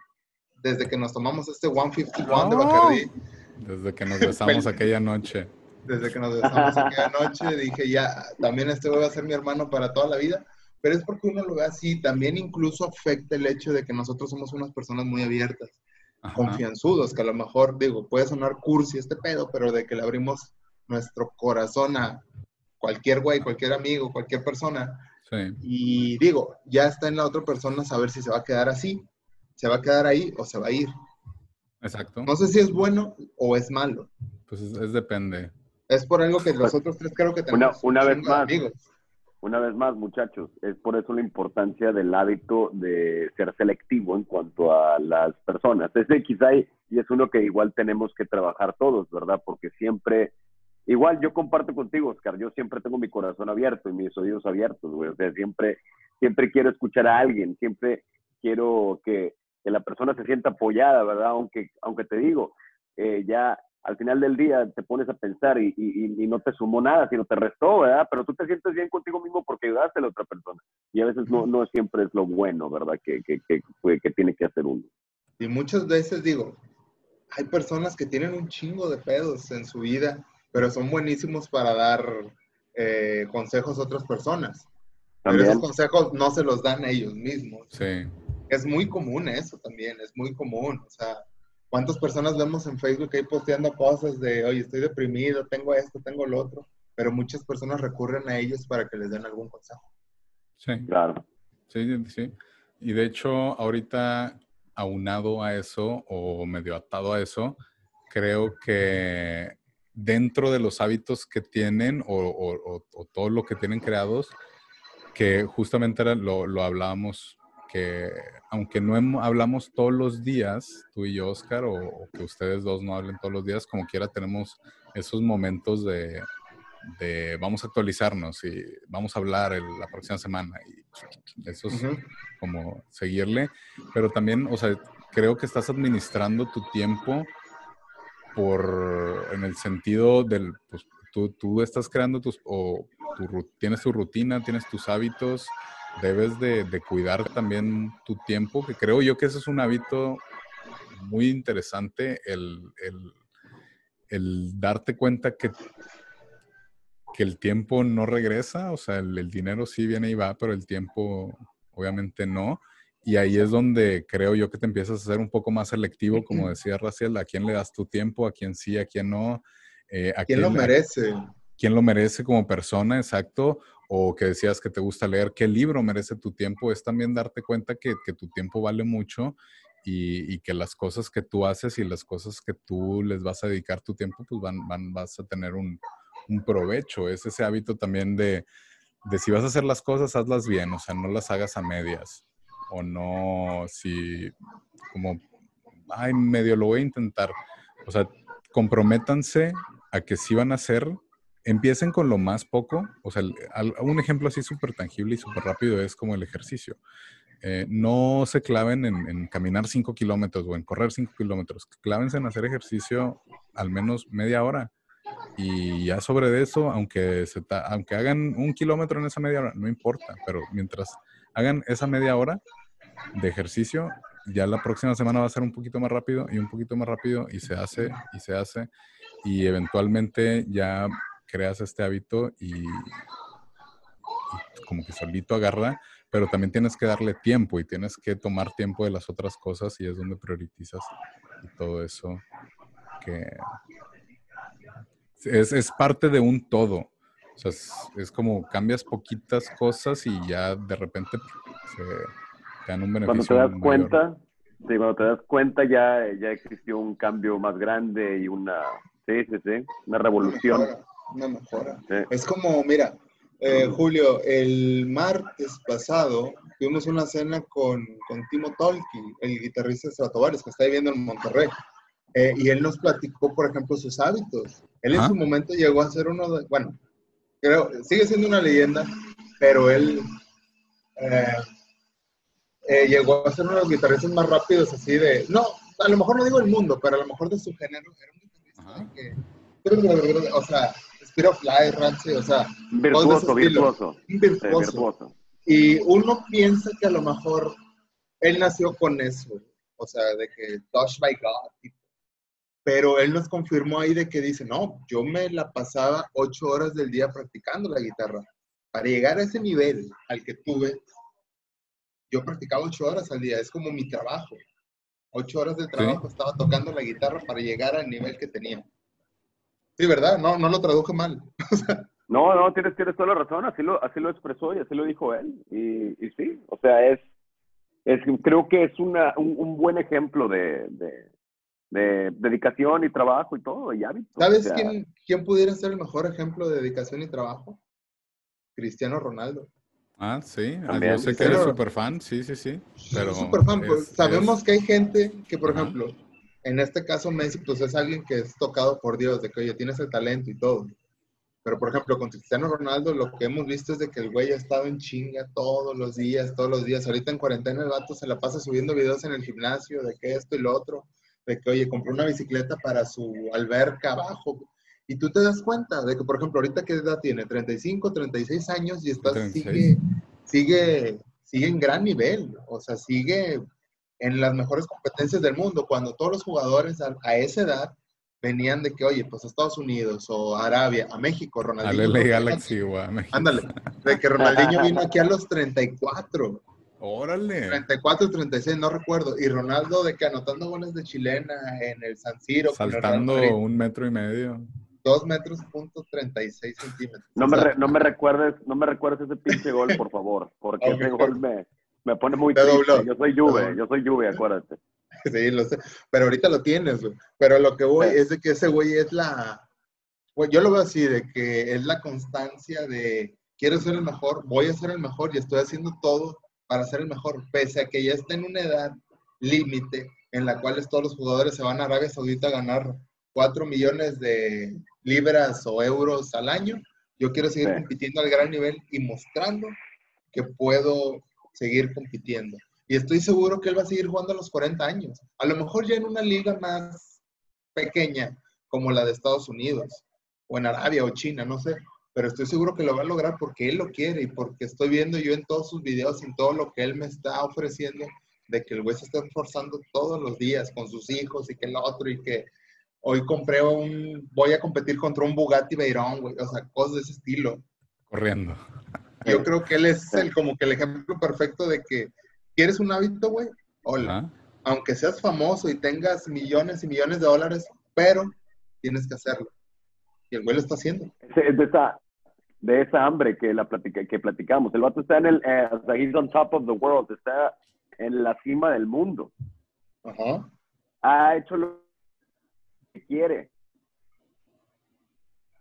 Speaker 2: desde que nos tomamos este 151 de Bacardi.
Speaker 1: Desde que nos besamos aquella noche.
Speaker 2: Desde que nos besamos aquella noche dije, ya, también este va a ser mi hermano para toda la vida. Pero es porque uno lo ve así. También incluso afecta el hecho de que nosotros somos unas personas muy abiertas, confianzudos, que a lo mejor, digo, puede sonar cursi este pedo, pero de que le abrimos nuestro corazón a cualquier güey, cualquier amigo, cualquier persona. Sí. Y digo, ya está en la otra persona saber si se va a quedar así se va a quedar ahí o se va a ir.
Speaker 1: Exacto.
Speaker 2: No sé si es bueno o es malo.
Speaker 1: Pues es, depende.
Speaker 2: Es por algo que nosotros tres creo que
Speaker 3: tenemos. Una, una vez más, amigos. una vez más, muchachos, es por eso la importancia del hábito de ser selectivo en cuanto a las personas. Ese quizá y es uno que igual tenemos que trabajar todos, ¿verdad? Porque siempre Igual yo comparto contigo, Oscar, yo siempre tengo mi corazón abierto y mis oídos abiertos, güey. O sea, siempre, siempre quiero escuchar a alguien, siempre quiero que, la persona se sienta apoyada, ¿verdad? Aunque, aunque te digo, eh, ya al final del día te pones a pensar y, no te sumó nada, sino te restó, ¿verdad? Pero tú te sientes bien contigo mismo porque ayudaste a la otra persona. Y a veces no, no siempre es lo bueno, ¿verdad? Que, que, que, que tiene que hacer uno.
Speaker 2: Y muchas veces digo, hay personas que tienen un chingo de pedos en su vida pero son buenísimos para dar eh, consejos a otras personas. Pero esos consejos no se los dan a ellos mismos.
Speaker 1: Sí.
Speaker 2: Es muy común eso también, es muy común. O sea, ¿cuántas personas vemos en Facebook ahí posteando cosas de, oye, estoy deprimido, tengo esto, tengo lo otro? Pero muchas personas recurren a ellos para que les den algún consejo.
Speaker 1: Sí.
Speaker 3: Claro.
Speaker 1: Sí, sí. Y de hecho, ahorita aunado a eso o medio atado a eso, creo que dentro de los hábitos que tienen o, todo lo que tienen creados, que justamente lo, lo hablábamos, que aunque no hablamos todos los días, tú y yo, Oscar, o, que ustedes dos no hablen todos los días, como quiera tenemos esos momentos de, vamos a actualizarnos y vamos a hablar la próxima semana y eso es como seguirle, pero también, o sea, creo que estás administrando tu tiempo por, en el sentido del, pues tú, tú estás creando tus, o tienes tu rutina, tienes tus hábitos, debes de, cuidar también tu tiempo, que creo yo que ese es un hábito muy interesante, el, el, el darte cuenta que, que el tiempo no regresa, o sea, el dinero sí viene y va, pero el tiempo obviamente no. Y ahí es donde creo yo que te empiezas a ser un poco más selectivo, como decía Raciel, a quién le das tu tiempo, a quién sí, a quién no.
Speaker 2: Eh, a quién, lo merece.
Speaker 1: quién lo merece como persona, exacto. O que decías que te gusta leer, qué libro merece tu tiempo. Es también darte cuenta que, tu tiempo vale mucho y, que las cosas que tú haces y las cosas que tú les vas a dedicar tu tiempo, pues van, van vas a tener un, un provecho. Es ese hábito también de, de si vas a hacer las cosas, hazlas bien, o sea, no las hagas a medias o no, si como, ay, medio lo voy a intentar. O sea, comprométanse a que si van a hacer, empiecen con lo más poco. O sea, un ejemplo así súper tangible y súper rápido es como el ejercicio. Eh, no se claven en, caminar 5 kilómetros o en correr 5 kilómetros. Clávense en hacer ejercicio al menos media hora. Y ya sobre eso, aunque, se aunque hagan un kilómetro en esa media hora, no importa, pero mientras hagan esa media hora, de ejercicio, ya la próxima semana va a ser un poquito más rápido y un poquito más rápido y se hace y se hace y eventualmente ya creas este hábito y, como que solito agarra, pero también tienes que darle tiempo y tienes que tomar tiempo de las otras cosas y es donde priorizas todo eso que es, es parte de un todo. O sea, es, es como cambias poquitas cosas y ya de repente se
Speaker 3: cuando te das cuenta, sí, cuando te das cuenta ya, ya existió un cambio más grande y una, sí, sí, sí, una revolución.
Speaker 2: Una mejora. Es como, mira, eh, Julio, el martes pasado tuvimos una cena con, con Timo Tolki, el guitarrista de Stratovarius, que está viviendo en Monterrey. Eh, y él nos platicó, por ejemplo, sus hábitos. Él en su momento llegó a ser uno de, bueno, creo, sigue siendo una leyenda, pero él eh, eh, llegó a ser uno de los guitarristas más rápidos, así de, no, a lo mejor no digo el mundo, pero a lo mejor de su género, era un guitarrista que, o sea, Spirit of Life, Rancy, o sea,
Speaker 3: virtuoso, virtuoso.
Speaker 2: virtuoso. Y uno piensa que a lo mejor él nació con eso, o sea, de que touch by God, pero él nos confirmó ahí de que dice, no, yo me la pasaba ocho horas del día practicando la guitarra. Para llegar a ese nivel al que tuve, yo practicaba ocho horas al día, es como mi trabajo. Ocho horas de trabajo estaba tocando la guitarra para llegar al nivel que tenía. Sí, ¿verdad? No, no lo traduje mal.
Speaker 3: no, no, tienes, tienes toda la razón, así lo, así lo expresó y así lo dijo él. Y, y sí, o sea, es, es creo que es una, un, buen ejemplo de, de dedicación y trabajo y todo, y hábitos.
Speaker 2: ¿Sabes quién, quién pudiera ser el mejor ejemplo de dedicación y trabajo? Cristiano Ronaldo.
Speaker 1: Ah, sí, yo sé que eres súper fan, sí, sí, sí. Pero
Speaker 2: súper fan, pues, sabemos que hay gente que, por ejemplo, en este caso Messi, pues es alguien que es tocado por Dios, de que, oye, tienes el talento y todo. Pero, por ejemplo, con Cristiano Ronaldo, lo que hemos visto es de que el güey ha estado en chinga todos los días, todos los días. Ahorita en cuarentena el vato se la pasa subiendo videos en el gimnasio de que esto y lo otro, de que, oye, compró una bicicleta para su alberca abajo. Y tú te das cuenta de que, por ejemplo, ahorita qué edad tiene, 35, 36 años y está, sigue, sigue, sigue en gran nivel, o sea, sigue en las mejores competencias del mundo, cuando todos los jugadores a, esa edad venían de que, oye, pues a Estados Unidos o a Arabia, a México, Ronaldinho.
Speaker 1: A Galaxy, güey.
Speaker 2: Ándale, de que Ronaldinho vino aquí a los 34.
Speaker 1: Órale.
Speaker 2: 34, 36, no recuerdo. Y Ronaldo de que anotando goles de chilena en el San Siro.
Speaker 1: Saltando un metro y medio.
Speaker 2: 2 metros punto 36 centímetros.
Speaker 3: No me, no me recuerdes, no me recuerdes ese pinche gol, por favor, porque ese gol me, me pone muy triste. Yo soy Juve, yo soy Juve, acuérdate.
Speaker 2: Sí, lo sé. Pero ahorita lo tienes, güey. Pero lo que voy es de que ese güey es la... yo lo veo así, de que es la constancia de quiero ser el mejor, voy a ser el mejor y estoy haciendo todo para ser el mejor, pese a que ya está en una edad límite en la cual todos los jugadores se van a Arabia Saudita a ganar 4 millones de libras o euros al año. Yo quiero seguir compitiendo al gran nivel y mostrando que puedo seguir compitiendo. Y estoy seguro que él va a seguir jugando a los 40 años. A lo mejor ya en una liga más pequeña, como la de Estados Unidos, o en Arabia o China, no sé. Pero estoy seguro que lo va a lograr porque él lo quiere y porque estoy viendo yo en todos sus videos y en todo lo que él me está ofreciendo de que el güey se está esforzando todos los días con sus hijos y que el otro y que hoy compré un, voy a competir contra un Bugatti Veyron, güey, o sea, cosas de ese estilo.
Speaker 1: Corriendo.
Speaker 2: Yo creo que él es el, como que el ejemplo perfecto de que quieres un hábito, güey, hola. Aunque seas famoso y tengas millones y millones de dólares, pero tienes que hacerlo. Y el güey lo está haciendo.
Speaker 3: Es de esa, de esa hambre que, la platica, que platicamos. El vato está en el, eh, he's on top of the world, está en la cima del mundo. Ajá. Ha hecho lo que quiere.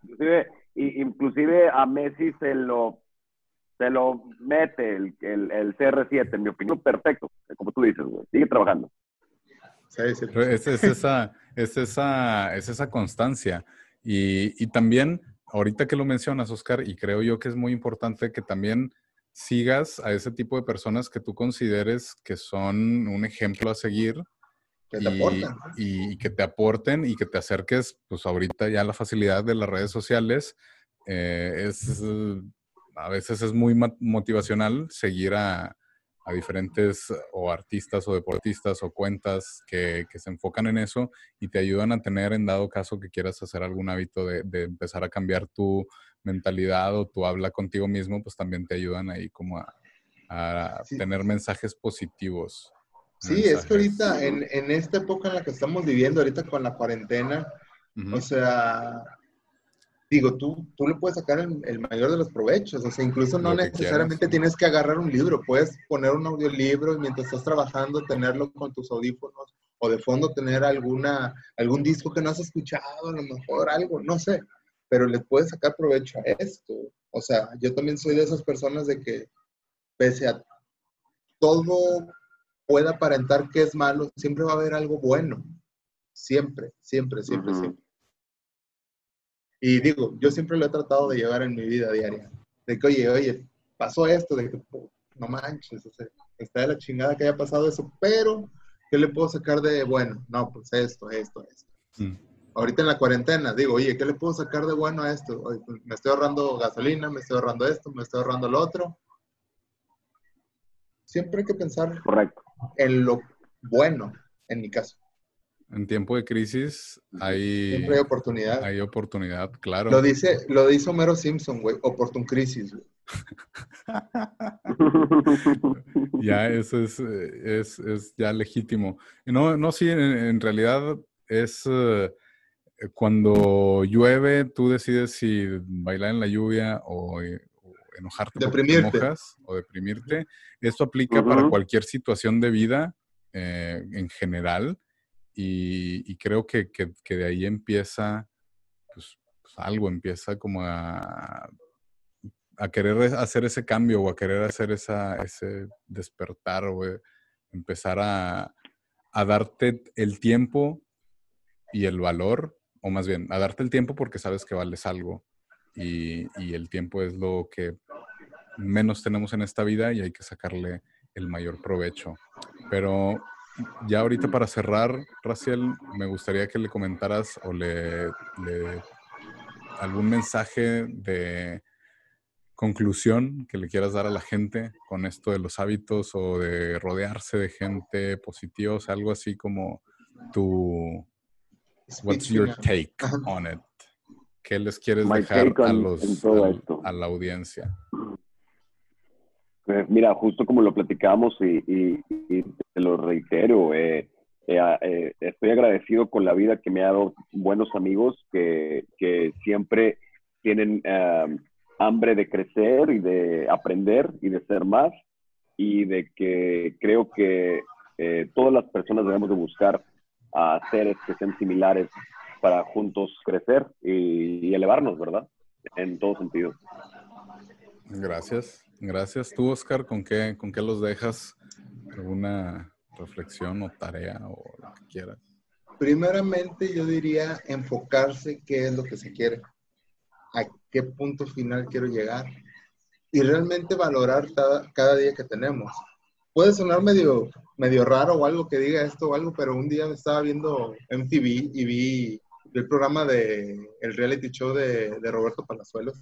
Speaker 3: Inclusive, inclusive a Messi se lo, se lo mete el, el, CR7, en mi opinión, perfecto, como tú dices, Sigue trabajando.
Speaker 1: Es, esa, es, esa, es esa constancia. Y, y también, ahorita que lo mencionas, Oscar, y creo yo que es muy importante que también sigas a ese tipo de personas que tú consideres que son un ejemplo a seguir y, que te aporten y que te acerques, pues ahorita ya la facilidad de las redes sociales eh, es, a veces es muy motivacional seguir a, diferentes o artistas o deportistas o cuentas que, se enfocan en eso y te ayudan a tener en dado caso que quieras hacer algún hábito de, empezar a cambiar tu mentalidad o tu habla contigo mismo, pues también te ayudan ahí como a, tener mensajes positivos.
Speaker 2: Sí, es que ahorita, en, en, esta época en la que estamos viviendo, ahorita con la cuarentena, o sea, digo, tú, tú le puedes sacar el, mayor de los provechos, o sea, incluso no necesariamente tienes que agarrar un libro, puedes poner un audiolibro y mientras estás trabajando tenerlo con tus audífonos o de fondo tener alguna, algún disco que no has escuchado, a lo mejor algo, no sé, pero le puedes sacar provecho a esto. O sea, yo también soy de esas personas de que pese a todo pueda aparentar que es malo, siempre va a haber algo bueno. Siempre, siempre, siempre, siempre. Y digo, yo siempre lo he tratado de llevar en mi vida diaria. De que, oye, oye, pasó esto, de que, no manches, o sea, está de la chingada que haya pasado eso, pero, ¿qué le puedo sacar de bueno? No, pues esto, esto, esto. Mm. Ahorita en la cuarentena, digo, oye, ¿qué le puedo sacar de bueno a esto? Pues, me estoy ahorrando gasolina, me estoy ahorrando esto, me estoy ahorrando lo otro. Siempre hay que pensar
Speaker 3: Correcto
Speaker 2: en lo bueno, en mi caso.
Speaker 1: En tiempo de crisis hay...
Speaker 2: Siempre hay oportunidad.
Speaker 1: Hay oportunidad, claro.
Speaker 2: Lo dice, lo dice Homero Simpson, güey. Oportun crisis,
Speaker 1: ya, eso es, es, es, ya legítimo. No, no, sí, en, realidad es eh, cuando llueve, tú decides si bailar en la lluvia o, enojarte
Speaker 2: deprimirte.
Speaker 1: porque mojas o deprimirte. Esto aplica para cualquier situación de vida eh, en general. y, creo que, de ahí empieza, pues, pues, algo, empieza como a, a querer hacer ese cambio o a querer hacer esa, ese despertar o empezar a, a darte el tiempo y el valor, o más bien, a darte el tiempo porque sabes que vales algo y, y el tiempo es lo que menos tenemos en esta vida y hay que sacarle el mayor provecho. Pero ya ahorita para cerrar, Raciel, me gustaría que le comentaras o le, algún mensaje de conclusión que le quieras dar a la gente con esto de los hábitos o de rodearse de gente positiva, o sea, algo así como tu what's your take on it? ¿Qué les quieres dejar a los a la audiencia?
Speaker 3: Pues mira, justo como lo platicamos y, te lo reitero, eh, eh, eh, estoy agradecido con la vida que me ha dado buenos amigos que, siempre tienen hambre de crecer y de aprender y de ser más y de que creo que todas las personas debemos de buscar a seres que sean similares para juntos crecer y elevarnos, ¿verdad? En todo sentido.
Speaker 1: Gracias. Gracias. Tú, Oscar, ¿con qué, con qué los dejas? ¿Alguna reflexión o tarea o lo que quieras?
Speaker 2: Primeramente, yo diría enfocarse qué es lo que se quiere, a qué punto final quiero llegar y realmente valorar cada, día que tenemos. Puede sonar medio, medio raro o algo que diga esto o algo, pero un día estaba viendo MTV y vi el programa de reality show de, de Roberto Palazuelos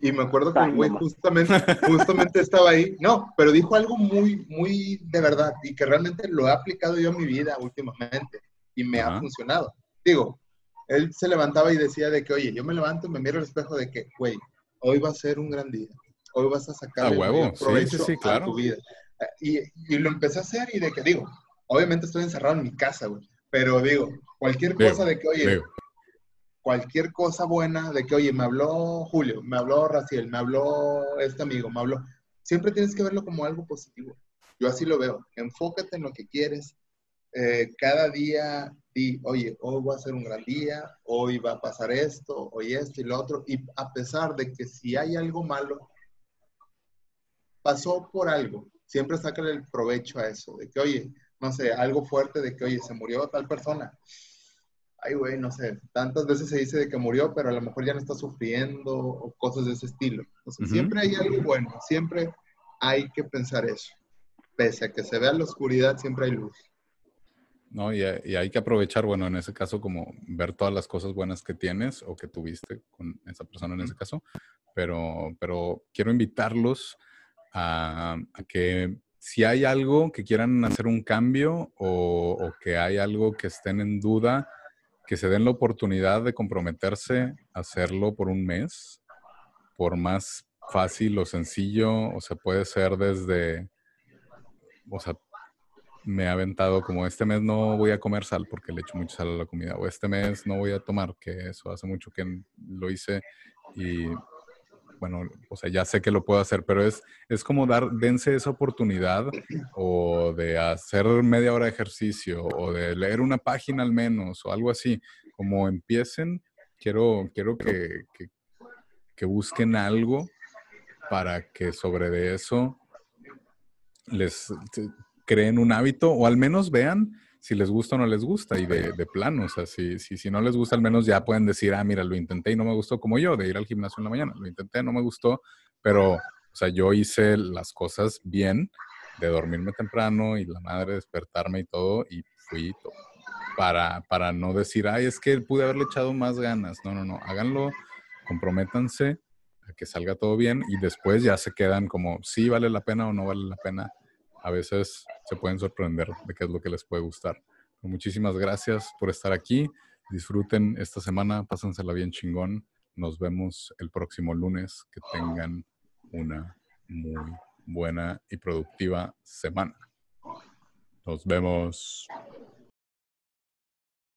Speaker 2: y me acuerdo que el güey justamente, justamente estaba ahí. No, pero dijo algo muy, muy de verdad y que realmente lo he aplicado yo en mi vida últimamente y me ha funcionado. Digo, él se levantaba y decía de que, oye, yo me levanto y me miro al espejo de que, güey, hoy va a ser un gran día. Hoy vas a sacar
Speaker 1: a huevo. Sí, sí, claro.
Speaker 2: tu vida. Y, y, lo empecé a hacer y de que, digo, obviamente estoy encerrado en mi casa, güey. Pero digo, cualquier cosa de que, oye, cualquier cosa buena de que, oye, me habló Julio, me habló Raciel, me habló este amigo, me habló. Siempre tienes que verlo como algo positivo. Yo así lo veo. Enfócate en lo que quieres. Eh, cada día di, oye, hoy va a ser un gran día, hoy va a pasar esto, hoy esto y lo otro. Y a pesar de que si hay algo malo, pasó por algo. Siempre sácale el provecho a eso. De que, oye, no sé, algo fuerte de que, oye, se murió tal persona ay, güey, no sé, tantas veces se dice de que murió, pero a lo mejor ya no está sufriendo o cosas de ese estilo. siempre hay algo bueno, siempre hay que pensar eso. Pese a que se vea la oscuridad, siempre hay luz.
Speaker 1: No, y, hay que aprovechar, bueno, en ese caso, como ver todas las cosas buenas que tienes o que tuviste con esa persona en ese caso, pero, pero quiero invitarlos a, que si hay algo que quieran hacer un cambio o, o, que hay algo que estén en duda, que se den la oportunidad de comprometerse a hacerlo por un mes, por más fácil o sencillo, o sea, puede ser desde, o sea, me ha aventado como este mes no voy a comer sal porque le echo mucha sal a la comida, o este mes no voy a tomar, que eso hace mucho que lo hice y bueno, o sea, ya sé que lo puedo hacer, pero es, es como dar, dense esa oportunidad o de hacer media hora de ejercicio o de leer una página al menos o algo así. Como empiecen, quiero, quiero que, que, busquen algo para que sobre de eso les creen un hábito o al menos vean si les gusta o no les gusta y de, de plano, o sea, si, si, si, no les gusta, al menos ya pueden decir, ah, mira, lo intenté y no me gustó como yo, de ir al gimnasio en la mañana, lo intenté, no me gustó, pero, o sea, yo hice las cosas bien, de dormirme temprano y la madre despertarme y todo, y fui para, para no decir, ay, es que pude haberle echado más ganas, no, no, no, háganlo, comprométanse a que salga todo bien y después ya se quedan como, sí vale la pena o no vale la pena a veces se pueden sorprender de qué es lo que les puede gustar. Muchísimas gracias por estar aquí. Disfruten esta semana, pásensela bien chingón. Nos vemos el próximo lunes. Que tengan una muy buena y productiva semana. Nos vemos.